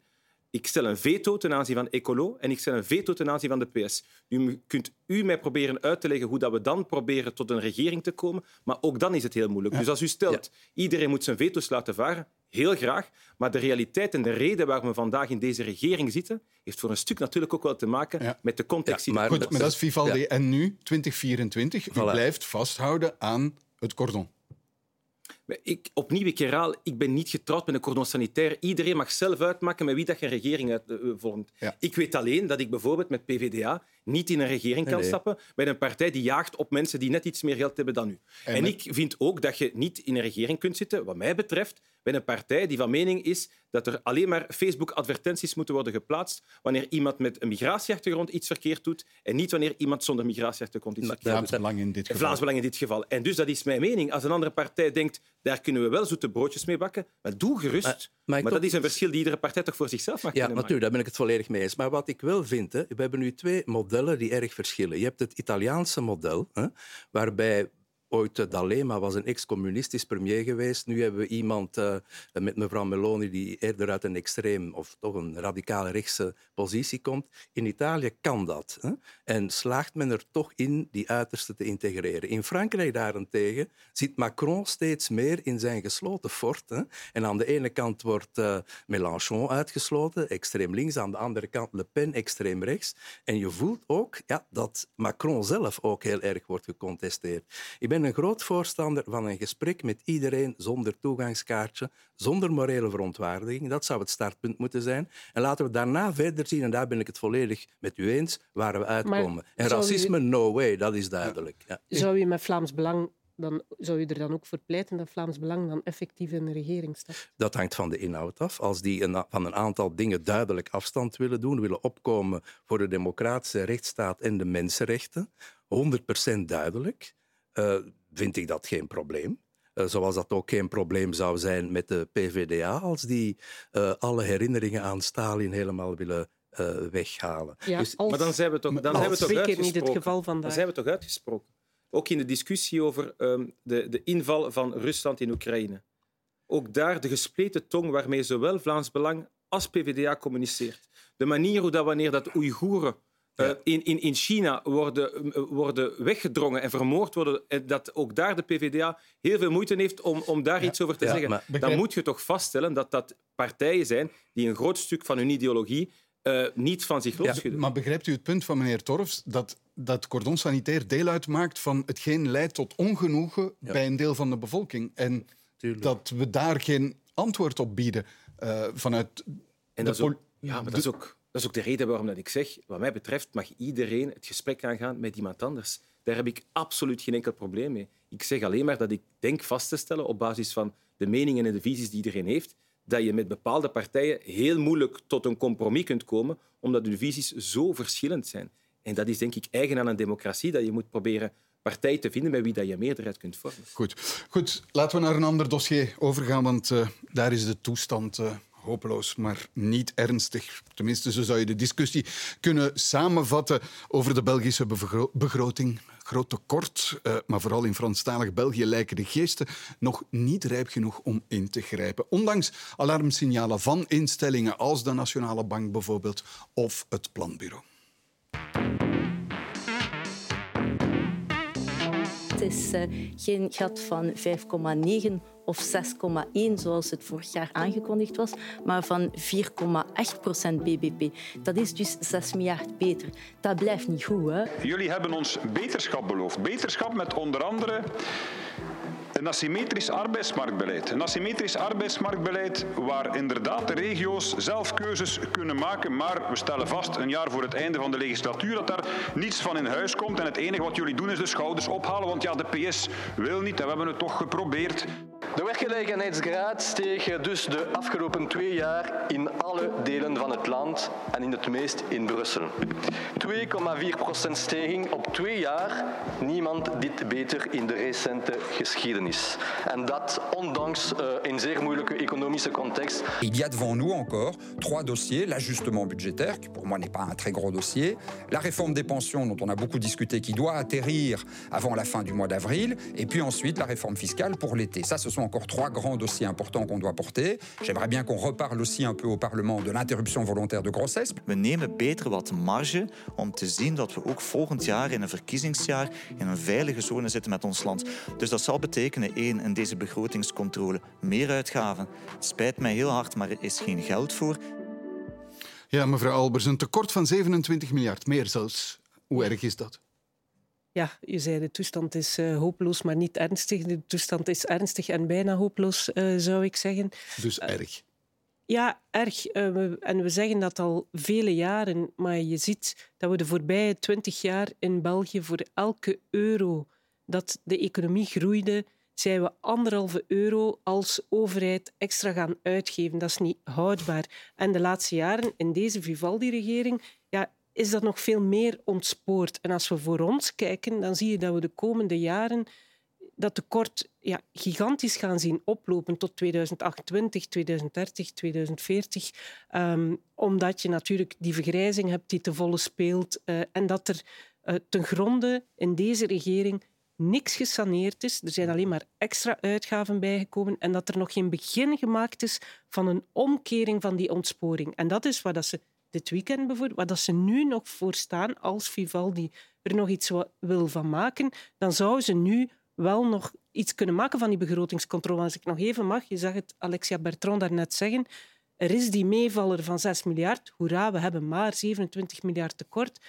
ik stel een veto ten aanzien van Ecolo en ik stel een veto ten aanzien van de PS. U kunt u mij proberen uit te leggen hoe dat we dan proberen tot een regering te komen, maar ook dan is het heel moeilijk. Ja. Dus als u stelt, ja. iedereen moet zijn veto's laten varen, heel graag, maar de realiteit en de reden waarom we vandaag in deze regering zitten, heeft voor een stuk natuurlijk ook wel te maken ja. met de context. maar, Goed, maar dat is Vivaldi. En nu, 2024, u voilà. blijft vasthouden aan het cordon. Ik, opnieuw, ik herhaal, ik ben niet getrouwd met een cordon sanitair. Iedereen mag zelf uitmaken met wie dat je een regering uit, uh, vormt. Ja. Ik weet alleen dat ik bijvoorbeeld met PvdA niet in een regering kan stappen met een partij die jaagt op mensen die net iets meer geld hebben dan u. En, ik vind ook dat je niet in een regering kunt zitten, wat mij betreft, met een partij die van mening is dat er alleen maar Facebook-advertenties moeten worden geplaatst wanneer iemand met een migratieachtergrond iets verkeerd doet en niet wanneer iemand zonder migratieachtergrond iets verkeerd doet. Vlaams Belang in dit geval. Vlaams Belang in dit geval. En dus dat is mijn mening. Als een andere partij denkt, daar kunnen we wel zoete broodjes mee bakken, maar doe gerust. Maar, maar, dat is een verschil die iedere partij toch voor zichzelf mag Ja, natuurlijk, daar ben ik het volledig mee eens. Maar wat ik wel vind, hè, we hebben nu twee modellen die erg verschillen. Je hebt het Italiaanse model, hè, waarbij ooit D'Alema was een ex-communistisch premier geweest. Nu hebben we iemand uh, met mevrouw Meloni die eerder uit een extreem of toch een radicale rechtse positie komt. In Italië kan dat. Hè? En slaagt men er toch in die uiterste te integreren. In Frankrijk daarentegen zit Macron steeds meer in zijn gesloten fort. Hè? En aan de ene kant wordt uh, Mélenchon uitgesloten, extreem links. Aan de andere kant Le Pen, extreem rechts. En je voelt ook ja, dat Macron zelf ook heel erg wordt gecontesteerd. Een groot voorstander van een gesprek met iedereen zonder toegangskaartje, zonder morele verontwaardiging. Dat zou het startpunt moeten zijn. En laten we daarna verder zien, en daar ben ik het volledig met u eens, waar we uitkomen. en racisme, no way, dat is duidelijk. Ja. Zou je met Vlaams Belang dan zou je er dan ook voor pleiten dat Vlaams Belang dan effectief in de regering staat? Dat hangt van de inhoud af. Als die een, van een aantal dingen duidelijk afstand willen doen, willen opkomen voor de democratische rechtsstaat en de mensenrechten, 100% duidelijk, uh, vind ik dat geen probleem. Uh, zoals dat ook geen probleem zou zijn met de PVDA, als die uh, alle herinneringen aan Stalin helemaal willen uh, weghalen. Ja, dus, als, maar dan zijn we toch, dan zijn we toch uitgesproken. Niet het geval vandaag. Dan zijn we toch uitgesproken. Ook in de discussie over um, de, de inval van Rusland in Oekraïne. Ook daar de gespleten tong waarmee zowel Vlaams Belang als PVDA communiceert. De manier hoe dat wanneer dat Oeigoeren uh, in, in, in China worden, worden weggedrongen en vermoord worden, en dat ook daar de PvdA heel veel moeite heeft om, om daar ja, iets over te ja, zeggen, dan moet je toch vaststellen dat dat partijen zijn die een groot stuk van hun ideologie uh, niet van zich losschudden. maar begrijpt u het punt van meneer Torfs dat dat cordon sanitair deel uitmaakt van hetgeen leidt tot ongenoegen bij een deel van de bevolking? En Tuurlijk. dat we daar geen antwoord op bieden uh, vanuit en dat is ook, ja, maar dat is ook dat is ook de reden waarom dat ik zeg, wat mij betreft mag iedereen het gesprek aangaan met iemand anders. Daar heb ik absoluut geen enkel probleem mee. Ik zeg alleen maar dat ik denk vast te stellen op basis van de meningen en de visies die iedereen heeft, dat je met bepaalde partijen heel moeilijk tot een compromis kunt komen, omdat de visies zo verschillend zijn. En dat is denk ik eigen aan een democratie, dat je moet proberen partij te vinden met wie dat je meerderheid kunt vormen. Goed. Goed, laten we naar een ander dossier overgaan, want uh, daar is de toestand uh, hopeloos, maar niet ernstig. Tenminste, zo zou je de discussie kunnen samenvatten over de Belgische begroting. Groot tekort, uh, maar vooral in Franstalig België lijken de geesten nog niet rijp genoeg om in te grijpen. Ondanks alarmsignalen van instellingen als de Nationale Bank bijvoorbeeld of het Planbureau. Het is uh, geen gat van 5,9 of 6,1 zoals het vorig jaar aangekondigd was, maar van 4,8 procent bbp. Dat is dus 6 miljard beter. Dat blijft niet goed. Hè? Jullie hebben ons beterschap beloofd. Beterschap met onder andere een asymmetrisch arbeidsmarktbeleid. Een asymmetrisch arbeidsmarktbeleid waar inderdaad de regio's zelf keuzes kunnen maken, maar we stellen vast een jaar voor het einde van de legislatuur dat daar niets van in huis komt en het enige wat jullie doen is de schouders ophalen, want ja, de PS wil niet en we hebben het toch geprobeerd. De werkgelegenheidsgraad steeg dus de afgelopen twee jaar in alle delen van het land en in het meest in Brussel. 2,4% stijging op twee jaar. Niemand dit beter in de recente geschiedenis. En dat ondanks uh, een zeer moeilijke economische context. Il y a devant nous encore trois dossiers. L'ajustement budgétaire, qui pour moi n'est pas un très gros dossier. La réforme des pensions, dont on a beaucoup discuté, qui doit atterrir avant la fin du mois d'avril. Et puis ensuite la réforme fiscale pour l'été. Ça, ce sont encore trois grands dossiers importants qu'on doit porter. J'aimerais bien qu'on reparle aussi un peu au Parlement de l'interruption volontaire de grossesse. We nemen beter wat marge om te zien dat we ook volgend jaar in een verkiezingsjaar in een veilige zone zitten met ons land. Dus dat zal betekenen, één, in deze begrotingscontrole meer uitgaven. Het spijt mij heel hard, maar er is geen geld voor. Ja, mevrouw Albers, een tekort van 27 miljard, meer zelfs. Hoe erg is dat? Ja, je zei de toestand is uh, hopeloos, maar niet ernstig. De toestand is ernstig en bijna hopeloos, uh, zou ik zeggen. Dus erg? Ja, erg. Uh, en we zeggen dat al vele jaren. Maar je ziet dat we de voorbije twintig jaar in België voor elke euro dat de economie groeide, zijn we anderhalve euro als overheid extra gaan uitgeven. Dat is niet houdbaar. En de laatste jaren in deze Vivaldi-regering ja, is dat nog veel meer ontspoord. En als we voor ons kijken, dan zie je dat we de komende jaren dat tekort ja, gigantisch gaan zien oplopen tot 2028, 2030, 2040. Um, omdat je natuurlijk die vergrijzing hebt die te volle speelt. Uh, en dat er uh, ten gronde in deze regering niks gesaneerd is. Er zijn alleen maar extra uitgaven bijgekomen en dat er nog geen begin gemaakt is van een omkering van die ontsporing. En dat is wat dat ze dit weekend bijvoorbeeld, wat dat ze nu nog voor staan als Vivaldi er nog iets wil van maken, dan zou ze nu wel nog iets kunnen maken van die begrotingscontrole. Als ik nog even mag, je zag het Alexia Bertrand daarnet zeggen, er is die meevaller van 6 miljard. Hoera, we hebben maar 27 miljard tekort.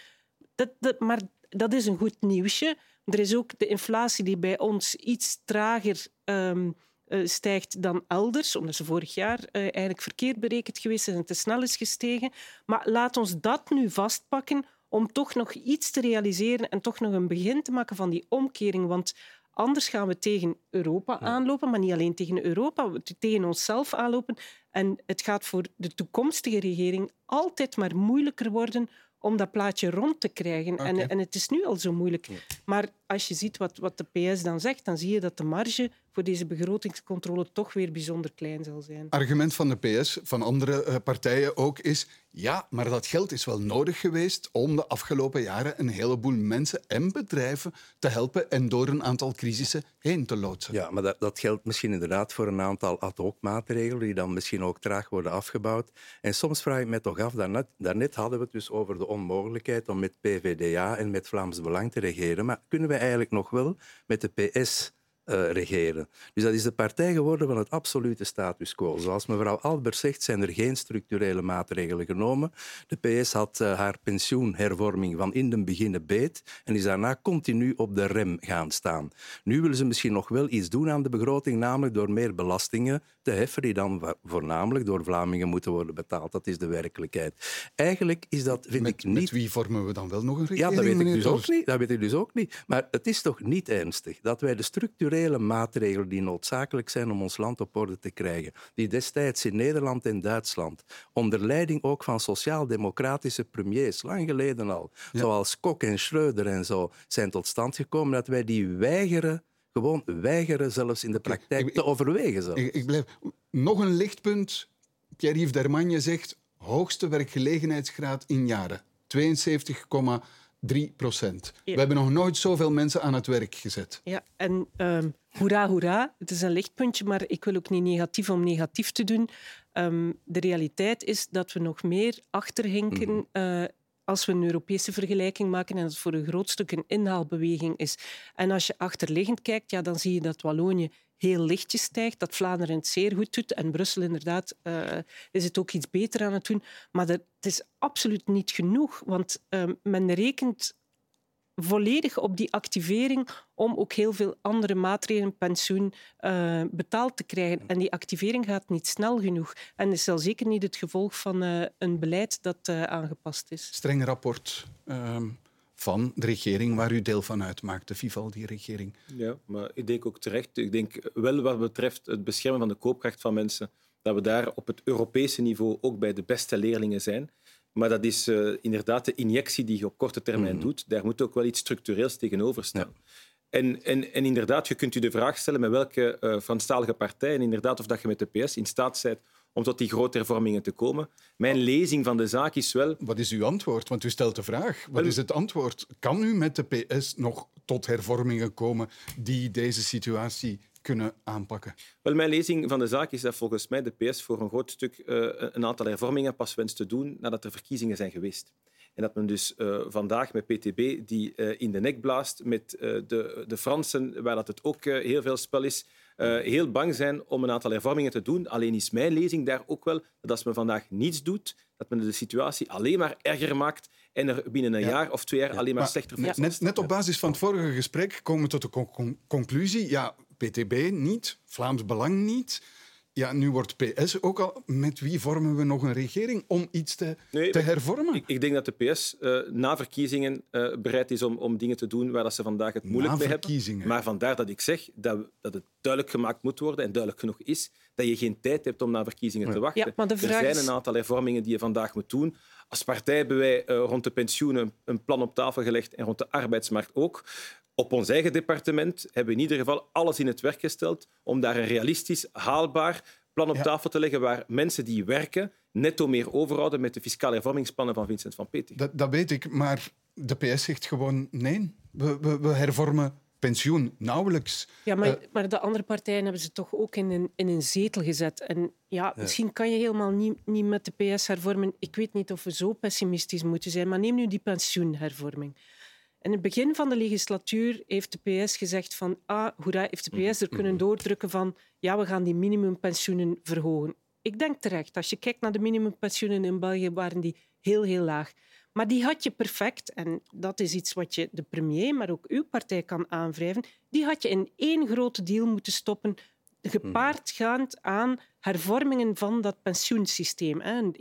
Dat, dat, maar dat is een goed nieuwsje. Er is ook de inflatie die bij ons iets trager um, uh, stijgt dan elders, omdat ze vorig jaar uh, eigenlijk verkeerd berekend geweest is en te snel is gestegen. Maar laat ons dat nu vastpakken om toch nog iets te realiseren en toch nog een begin te maken van die omkering. Want anders gaan we tegen Europa aanlopen, maar niet alleen tegen Europa, tegen onszelf aanlopen. En het gaat voor de toekomstige regering altijd maar moeilijker worden om dat plaatje rond te krijgen. En, en het is nu al zo moeilijk. Maar als je ziet wat, wat de PS dan zegt, dan zie je dat de marge voor deze begrotingscontrole toch weer bijzonder klein zal zijn. Argument van de PS, van andere uh, partijen ook, is ja, maar dat geld is wel nodig geweest om de afgelopen jaren een heleboel mensen en bedrijven te helpen en door een aantal crisissen heen te loodsen. Ja, maar dat, dat geldt misschien inderdaad voor een aantal ad hoc maatregelen die dan misschien ook traag worden afgebouwd. En soms vraag ik me toch af, daarnet, daarnet hadden we het dus over de onmogelijkheid om met PVDA en met Vlaams Belang te regeren. Maar kunnen we eigenlijk nog wel met de PS uh, regeren. Dus dat is de partij geworden van het absolute status quo. Zoals mevrouw Albert zegt, zijn er geen structurele maatregelen genomen. De PS had uh, haar pensioenhervorming van in den beginnen beet en is daarna continu op de rem gaan staan. Nu willen ze misschien nog wel iets doen aan de begroting, namelijk door meer belastingen te heffen die dan voornamelijk door Vlamingen moeten worden betaald. Dat is de werkelijkheid. Eigenlijk is dat, vind met, ik niet... Met wie vormen we dan wel nog een regering? Ja, dat weet, ik dus ook niet, dat weet ik dus ook niet. Maar het is toch niet ernstig dat wij de structurele structurele maatregelen die noodzakelijk zijn om ons land op orde te krijgen, die destijds in Nederland en Duitsland, onder leiding ook van sociaal-democratische premiers, lang geleden al, zoals Kok en Schreuder en zo, zijn tot stand gekomen, dat wij die weigeren gewoon weigeren zelfs in de praktijk te overwegen. Ik, ik, blijf... Nog een lichtpunt. Pierre-Yves Dermagne zegt hoogste werkgelegenheidsgraad in jaren. 72, 3 procent. We hebben nog nooit zoveel mensen aan het werk gezet. Ja, en um, hoera, hoera. Het is een lichtpuntje, maar ik wil ook niet negatief om negatief te doen. Um, de realiteit is dat we nog meer achterhinken mm uh, als we een Europese vergelijking maken en dat het voor een groot stuk een inhaalbeweging is. En als je achterliggend kijkt, ja, dan zie je dat Wallonië heel lichtjes stijgt, dat Vlaanderen het zeer goed doet en Brussel inderdaad uh, is het ook iets beter aan het doen. Maar dat, het is absoluut niet genoeg, want uh, men rekent volledig op die activering om ook heel veel andere maatregelen, pensioen, uh, betaald te krijgen. En die activering gaat niet snel genoeg. En is wel zeker niet het gevolg van uh, een beleid dat aangepast is. Streng rapport ehm, van de regering waar u deel van uitmaakt, de Vivaldi-regering. Ja, maar ik denk ook terecht. Ik denk wel wat betreft het beschermen van de koopkracht van mensen, dat we daar op het Europese niveau ook bij de beste leerlingen zijn. Maar dat is uh, inderdaad de injectie die je op korte termijn mm. doet. Daar moet ook wel iets structureels tegenover staan. Ja. En, en, en, inderdaad, je kunt je de vraag stellen met welke uh, Franstalige partij en inderdaad of dat je met de PS in staat bent om tot die grote hervormingen te komen. Mijn lezing van de zaak is wel... Wat is uw antwoord? Want u stelt de vraag. Wat is het antwoord? Kan u met de PS nog tot hervormingen komen die deze situatie kunnen aanpakken? Wel, mijn lezing van de zaak is dat volgens mij de PS voor een groot stuk uh, een aantal hervormingen pas wenst te doen nadat er verkiezingen zijn geweest. En dat men dus uh, vandaag met PTB die uh, in de nek blaast met de, de Fransen, waar dat het ook heel veel spel is, heel bang zijn om een aantal hervormingen te doen. Alleen is mijn lezing daar ook wel dat als men vandaag niets doet, dat men de situatie alleen maar erger maakt en er binnen een jaar of twee jaar alleen maar, maar slechter voor net, net op basis van het vorige gesprek komen we tot de conclusie, ja, PTB niet, Vlaams Belang niet. Ja, nu wordt PS ook al... Met wie vormen we nog een regering om iets te, Nee, te hervormen? Ik, ik denk dat de PS eh, na verkiezingen eh, bereid is om, om dingen te doen waar dat ze vandaag het moeilijk Na mee hebben. Maar vandaar dat ik zeg dat, dat het duidelijk gemaakt moet worden en duidelijk genoeg is dat je geen tijd hebt om na verkiezingen te wachten. Ja, maar de er zijn is- een aantal hervormingen die je vandaag moet doen. Als partij hebben wij eh, rond de pensioenen een plan op tafel gelegd en rond de arbeidsmarkt ook. Op ons eigen departement hebben we in ieder geval alles in het werk gesteld om daar een realistisch, haalbaar plan op tafel te leggen waar mensen die werken netto meer overhouden met de fiscale hervormingsplannen van Vincent van Peter. Dat, dat weet ik, maar de PS zegt gewoon nee. We, we, we hervormen pensioen nauwelijks. Ja, maar, Eh, maar de andere partijen hebben ze toch ook in een, in een zetel gezet. En ja, misschien kan je helemaal niet, niet met de PS hervormen. Ik weet niet of we zo pessimistisch moeten zijn, maar neem nu die pensioenhervorming. In het begin van de legislatuur heeft de PS gezegd van ah, hoera, heeft de PS er kunnen doordrukken van ja, we gaan die minimumpensioenen verhogen. Ik denk terecht, als je kijkt naar de minimumpensioenen in België, waren die heel, heel laag. Maar die had je perfect, en dat is iets wat je de premier, maar ook uw partij kan aanwrijven, die had je in één grote deal moeten stoppen, gepaardgaand aan hervormingen van dat pensioensysteem. Een,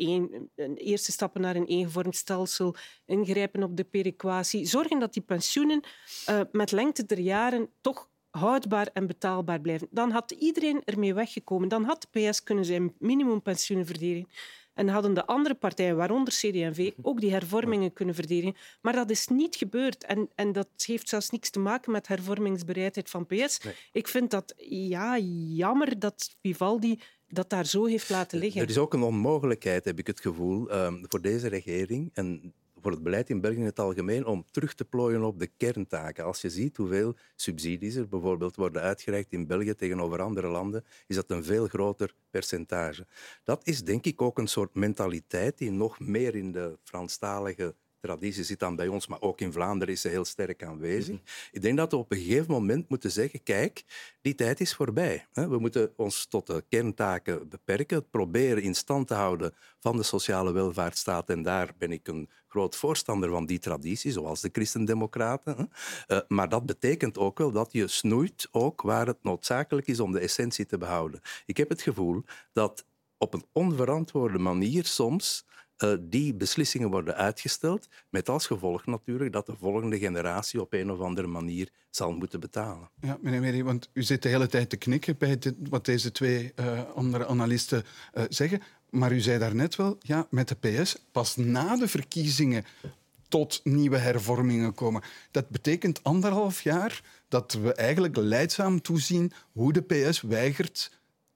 eerste stappen naar een eengevormd stelsel, ingrijpen op de perequatie, zorgen dat die pensioenen eh, met lengte der jaren toch houdbaar en betaalbaar blijven. Dan had iedereen ermee weggekomen. Dan had de PS kunnen zijn minimumpensioenen verdedigen. En hadden de andere partijen, waaronder CD&V, ook die hervormingen kunnen verdedigen. Maar dat is niet gebeurd. En, en dat heeft zelfs niks te maken met hervormingsbereidheid van PS. Ik vind dat ja, jammer dat Vivaldi dat daar zo heeft laten liggen. Er is ook een onmogelijkheid, heb ik het gevoel, ehm, voor deze regering en voor het beleid in België in het algemeen om terug te plooien op de kerntaken. Als je ziet hoeveel subsidies er bijvoorbeeld worden uitgereikt in België tegenover andere landen, is dat een veel groter percentage. Dat is denk ik ook een soort mentaliteit die nog meer in de Franstalige traditie zit dan bij ons, maar ook in Vlaanderen is ze heel sterk aanwezig. Ik denk dat we op een gegeven moment moeten zeggen, kijk, die tijd is voorbij. We moeten ons tot de kerntaken beperken, het proberen in stand te houden van de sociale welvaartsstaat. En daar ben ik een groot voorstander van die traditie, zoals de christendemocraten. Eh, Maar dat betekent ook wel dat je snoeit ook waar het noodzakelijk is om de essentie te behouden. Ik heb het gevoel dat op een onverantwoorde manier soms eh, die beslissingen worden uitgesteld, met als gevolg natuurlijk dat de volgende generatie op een of andere manier zal moeten betalen. Ja, meneer Meri, want u zit de hele tijd te knikken bij wat deze twee eh, andere analisten eh, zeggen. Maar u zei daarnet wel, ja, met de PS, pas na de verkiezingen tot nieuwe hervormingen komen. Dat betekent anderhalf jaar dat we eigenlijk leidzaam toezien hoe de PS weigert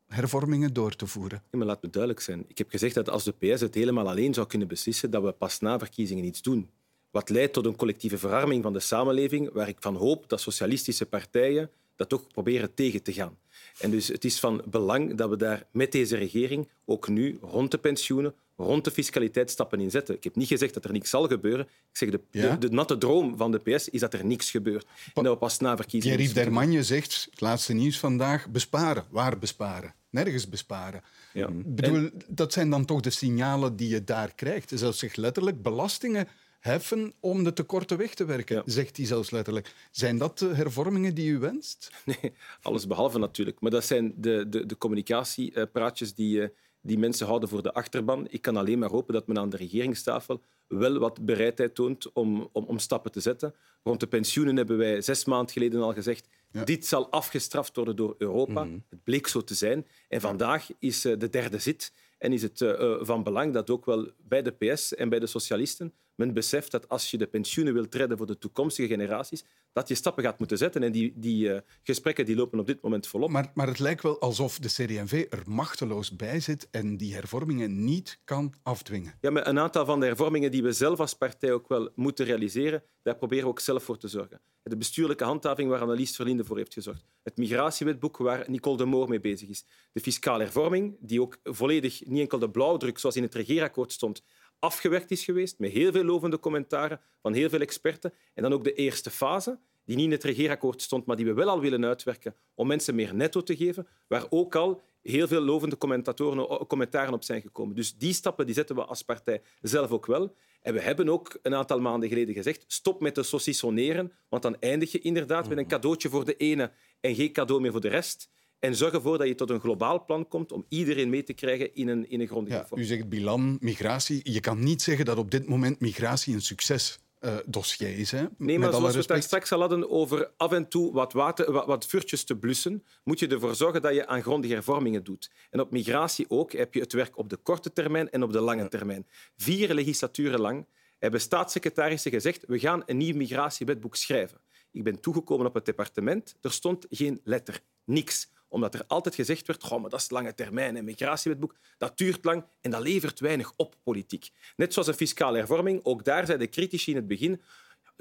hervormingen door te voeren. Ja, maar laat me duidelijk zijn. Ik heb gezegd dat als de PS het helemaal alleen zou kunnen beslissen, dat we pas na verkiezingen iets doen. Wat leidt tot een collectieve verarming van de samenleving, waar ik van hoop dat socialistische partijen dat toch proberen tegen te gaan. En dus het is van belang dat we daar met deze regering ook nu rond de pensioenen, rond de fiscaliteit stappen in zetten. Ik heb niet gezegd dat er niks zal gebeuren. Ik zeg de, Ja? de, de natte droom van de PS is dat er niks gebeurt. En dat we pas na verkiezingen... Doen. Dermagne zegt, het laatste nieuws vandaag, besparen. Waar besparen? Nergens besparen. Ja. Ik bedoel, dat zijn dan toch de signalen die je daar krijgt. Zelfs zich letterlijk belastingen heffen om de tekorten weg te werken, zegt hij zelfs letterlijk. Zijn dat de hervormingen die u wenst? Nee, alles behalve natuurlijk. Maar dat zijn de, de, de communicatiepraatjes die, eh, die mensen houden voor de achterban. Ik kan alleen maar hopen dat men aan de regeringstafel wel wat bereidheid toont om, om, om stappen te zetten. Rond de pensioenen hebben wij zes maanden geleden al gezegd dit zal afgestraft worden door Europa. Het bleek zo te zijn. En vandaag is eh, de derde zit. En is het eh, eh, van belang dat ook wel bij de PS en bij de socialisten men beseft dat als je de pensioenen wilt redden voor de toekomstige generaties, dat je stappen gaat moeten zetten. En die, die eh, gesprekken die lopen op dit moment volop. Maar, maar het lijkt wel alsof de CD&V er machteloos bij zit en die hervormingen niet kan afdwingen. Ja, maar een aantal van de hervormingen die we zelf als partij ook wel moeten realiseren, daar proberen we ook zelf voor te zorgen. De bestuurlijke handhaving waar Annelies Verlinde voor heeft gezorgd. Het migratiewetboek waar Nicole de Moor mee bezig is. De fiscale hervorming, die ook volledig niet enkel de blauwdruk zoals in het regeerakkoord stond, afgewerkt is geweest, met heel veel lovende commentaren van heel veel experten. En dan ook de eerste fase, die niet in het regeerakkoord stond, maar die we wel al willen uitwerken om mensen meer netto te geven, waar ook al heel veel lovende commentatoren, commentaren op zijn gekomen. Dus die stappen die zetten we als partij zelf ook wel. En we hebben ook een aantal maanden geleden gezegd, stop met te saucissoneren, want dan eindig je inderdaad met een cadeautje voor de ene en geen cadeau meer voor de rest. En zorg ervoor dat je tot een globaal plan komt om iedereen mee te krijgen in een, in een grondige Ja, vorm. u zegt bilan, migratie. Je kan niet zeggen dat op dit moment migratie een succesdossier is. Hè? Nee, maar zoals we het daar straks al hadden over af en toe wat, water, wat, wat vuurtjes te blussen, moet je ervoor zorgen dat je aan grondige hervormingen doet. En op migratie ook heb je het werk op de korte termijn en op de lange termijn. Vier legislaturen lang hebben staatssecretarissen gezegd we gaan een nieuw migratiewetboek schrijven. Ik ben toegekomen op het departement, er stond geen letter, niks omdat er altijd gezegd werd, Goh, maar dat is lange termijn. Een migratiewetboek, dat duurt lang en dat levert weinig op politiek. Net zoals een fiscale hervorming, ook daar zeiden de critici in het begin,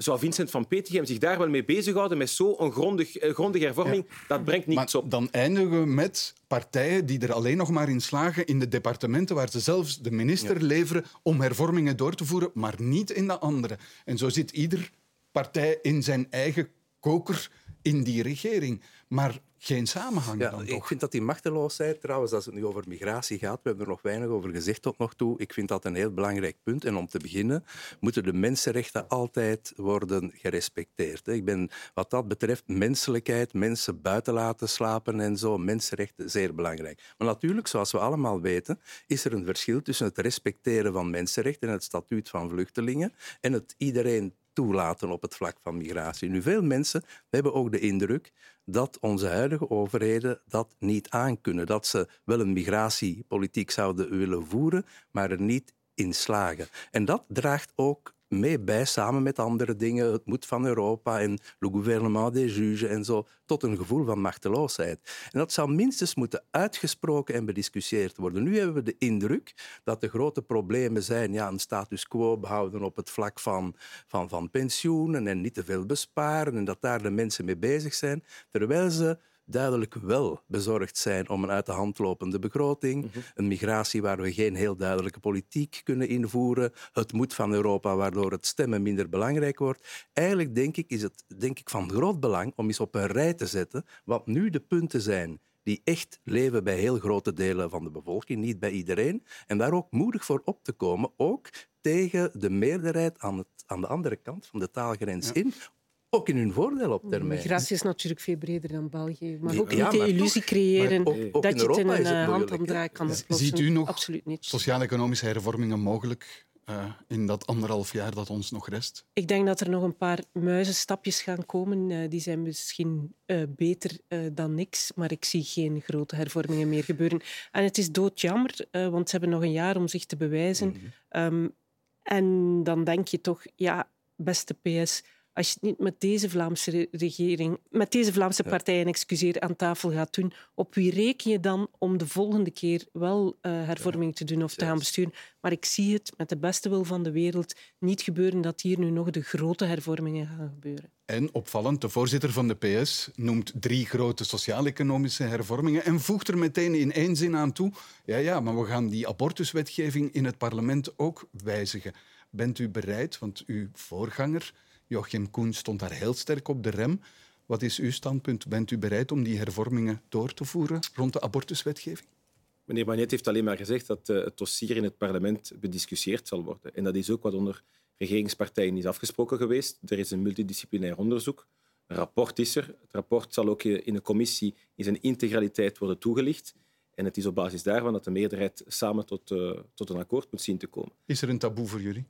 zou Vincent van Petegem zich daar wel mee bezighouden met zo'n grondig, eh, grondige hervorming? Dat brengt niets op. Dan eindigen we met partijen die er alleen nog maar in slagen in de departementen waar ze zelfs de minister leveren om hervormingen door te voeren, maar niet in de andere. En zo zit ieder partij in zijn eigen koker in die regering. Maar geen samenhang Ja, dan ik toch? vind dat die machteloosheid, trouwens, als het nu over migratie gaat, we hebben er nog weinig over gezegd tot nog toe, ik vind dat een heel belangrijk punt. En om te beginnen moeten de mensenrechten altijd worden gerespecteerd. Ik ben wat dat betreft menselijkheid, mensen buiten laten slapen en zo, mensenrechten, zeer belangrijk. Maar natuurlijk, zoals we allemaal weten, is er een verschil tussen het respecteren van mensenrechten en het statuut van vluchtelingen en het iedereen toelaten op het vlak van migratie. Nu, veel mensen hebben ook de indruk dat onze huidige overheden dat niet aankunnen. Dat ze wel een migratiepolitiek zouden willen voeren, maar er niet in slagen. En dat draagt ook mee bij, samen met andere dingen, het moed van Europa en le gouvernement des juges en zo, tot een gevoel van machteloosheid. En dat zou minstens moeten uitgesproken en bediscussieerd worden. Nu hebben we de indruk dat de grote problemen zijn ja, een status quo behouden op het vlak van, van, van pensioenen en niet te veel besparen en dat daar de mensen mee bezig zijn, terwijl ze duidelijk wel bezorgd zijn om een uit de hand lopende begroting, een migratie waar we geen heel duidelijke politiek kunnen invoeren, het moed van Europa waardoor het stemmen minder belangrijk wordt. Eigenlijk denk ik, is het denk ik van groot belang om eens op een rij te zetten wat nu de punten zijn die echt leven bij heel grote delen van de bevolking, niet bij iedereen, en daar ook moedig voor op te komen, ook tegen de meerderheid aan, het, aan de andere kant van de taalgrens in, ook in hun voordeel op termijn. Migratie is natuurlijk veel breder dan België. Maar ook ja, niet de illusie toch- creëren maar ook- ook dat je het in een eh, handomdraai kan oplossen. Ziet u nog Absoluut niet. sociaal-economische hervormingen mogelijk eh, in dat anderhalf jaar dat ons nog rest? Ik denk dat er nog een paar muizenstapjes gaan komen. Eh, die zijn misschien eh, beter eh, dan niks, maar ik zie geen grote hervormingen meer gebeuren. En het is doodjammer, eh, want ze hebben nog een jaar om zich te bewijzen. Ehm, en dan denk je toch, ja, beste PS, als je het niet met deze Vlaamse re- regering, met deze Vlaamse partijen, excuseer, aan tafel gaat doen, op wie reken je dan om de volgende keer wel eh, hervorming te doen of te gaan besturen? Maar ik zie het met de beste wil van de wereld niet gebeuren dat hier nu nog de grote hervormingen gaan gebeuren. En opvallend, de voorzitter van de PS noemt drie grote sociaal-economische hervormingen en voegt er meteen in één zin aan toe: ja, ja, maar we gaan die abortuswetgeving in het parlement ook wijzigen. Bent u bereid, want uw voorganger, Joachim Koen, stond daar heel sterk op de rem. Wat is uw standpunt? Bent u bereid om die hervormingen door te voeren rond de abortuswetgeving? Meneer Magnet heeft alleen maar gezegd dat eh, het dossier in het parlement bediscussieerd zal worden. En dat is ook wat onder regeringspartijen is afgesproken geweest. Er is een multidisciplinair onderzoek. Een rapport is er. Het rapport zal ook in een commissie in zijn integraliteit worden toegelicht. En het is op basis daarvan dat de meerderheid samen tot, eh, tot een akkoord moet zien te komen. Is er een taboe voor jullie?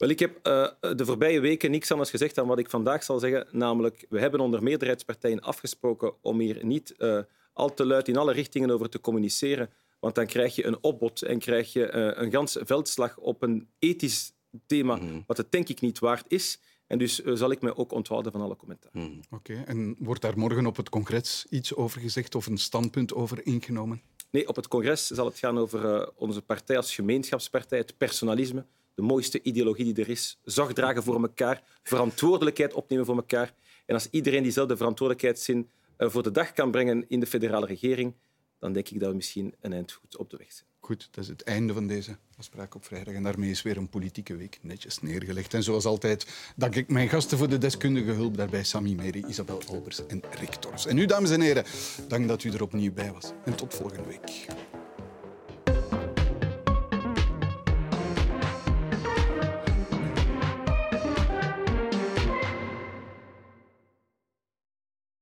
Wel, ik heb eh, de voorbije weken niks anders gezegd dan wat ik vandaag zal zeggen. Namelijk, we hebben onder meerderheidspartijen afgesproken om hier niet eh, al te luid in alle richtingen over te communiceren. Want dan krijg je een opbod en krijg je eh, een gans veldslag op een ethisch thema, wat het denk ik niet waard is. En dus eh, zal ik mij ook onthouden van alle commentaar. Oké, en wordt daar morgen op het congres iets over gezegd of een standpunt over ingenomen? Nee, op het congres zal het gaan over eh, onze partij als gemeenschapspartij, het personalisme, de mooiste ideologie die er is. Zorg dragen voor elkaar, verantwoordelijkheid opnemen voor elkaar. En als iedereen diezelfde verantwoordelijkheidszin eh, voor de dag kan brengen in de federale regering, dan denk ik dat we misschien een eind goed op de weg zijn. Goed, dat is het einde van deze afspraak op vrijdag. En daarmee is weer een politieke week netjes neergelegd. En zoals altijd dank ik mijn gasten voor de deskundige hulp. Daarbij Sami Meri, Isabel Albers en Rick Tors. En u, dames en heren, dank dat u er opnieuw bij was. En tot volgende week.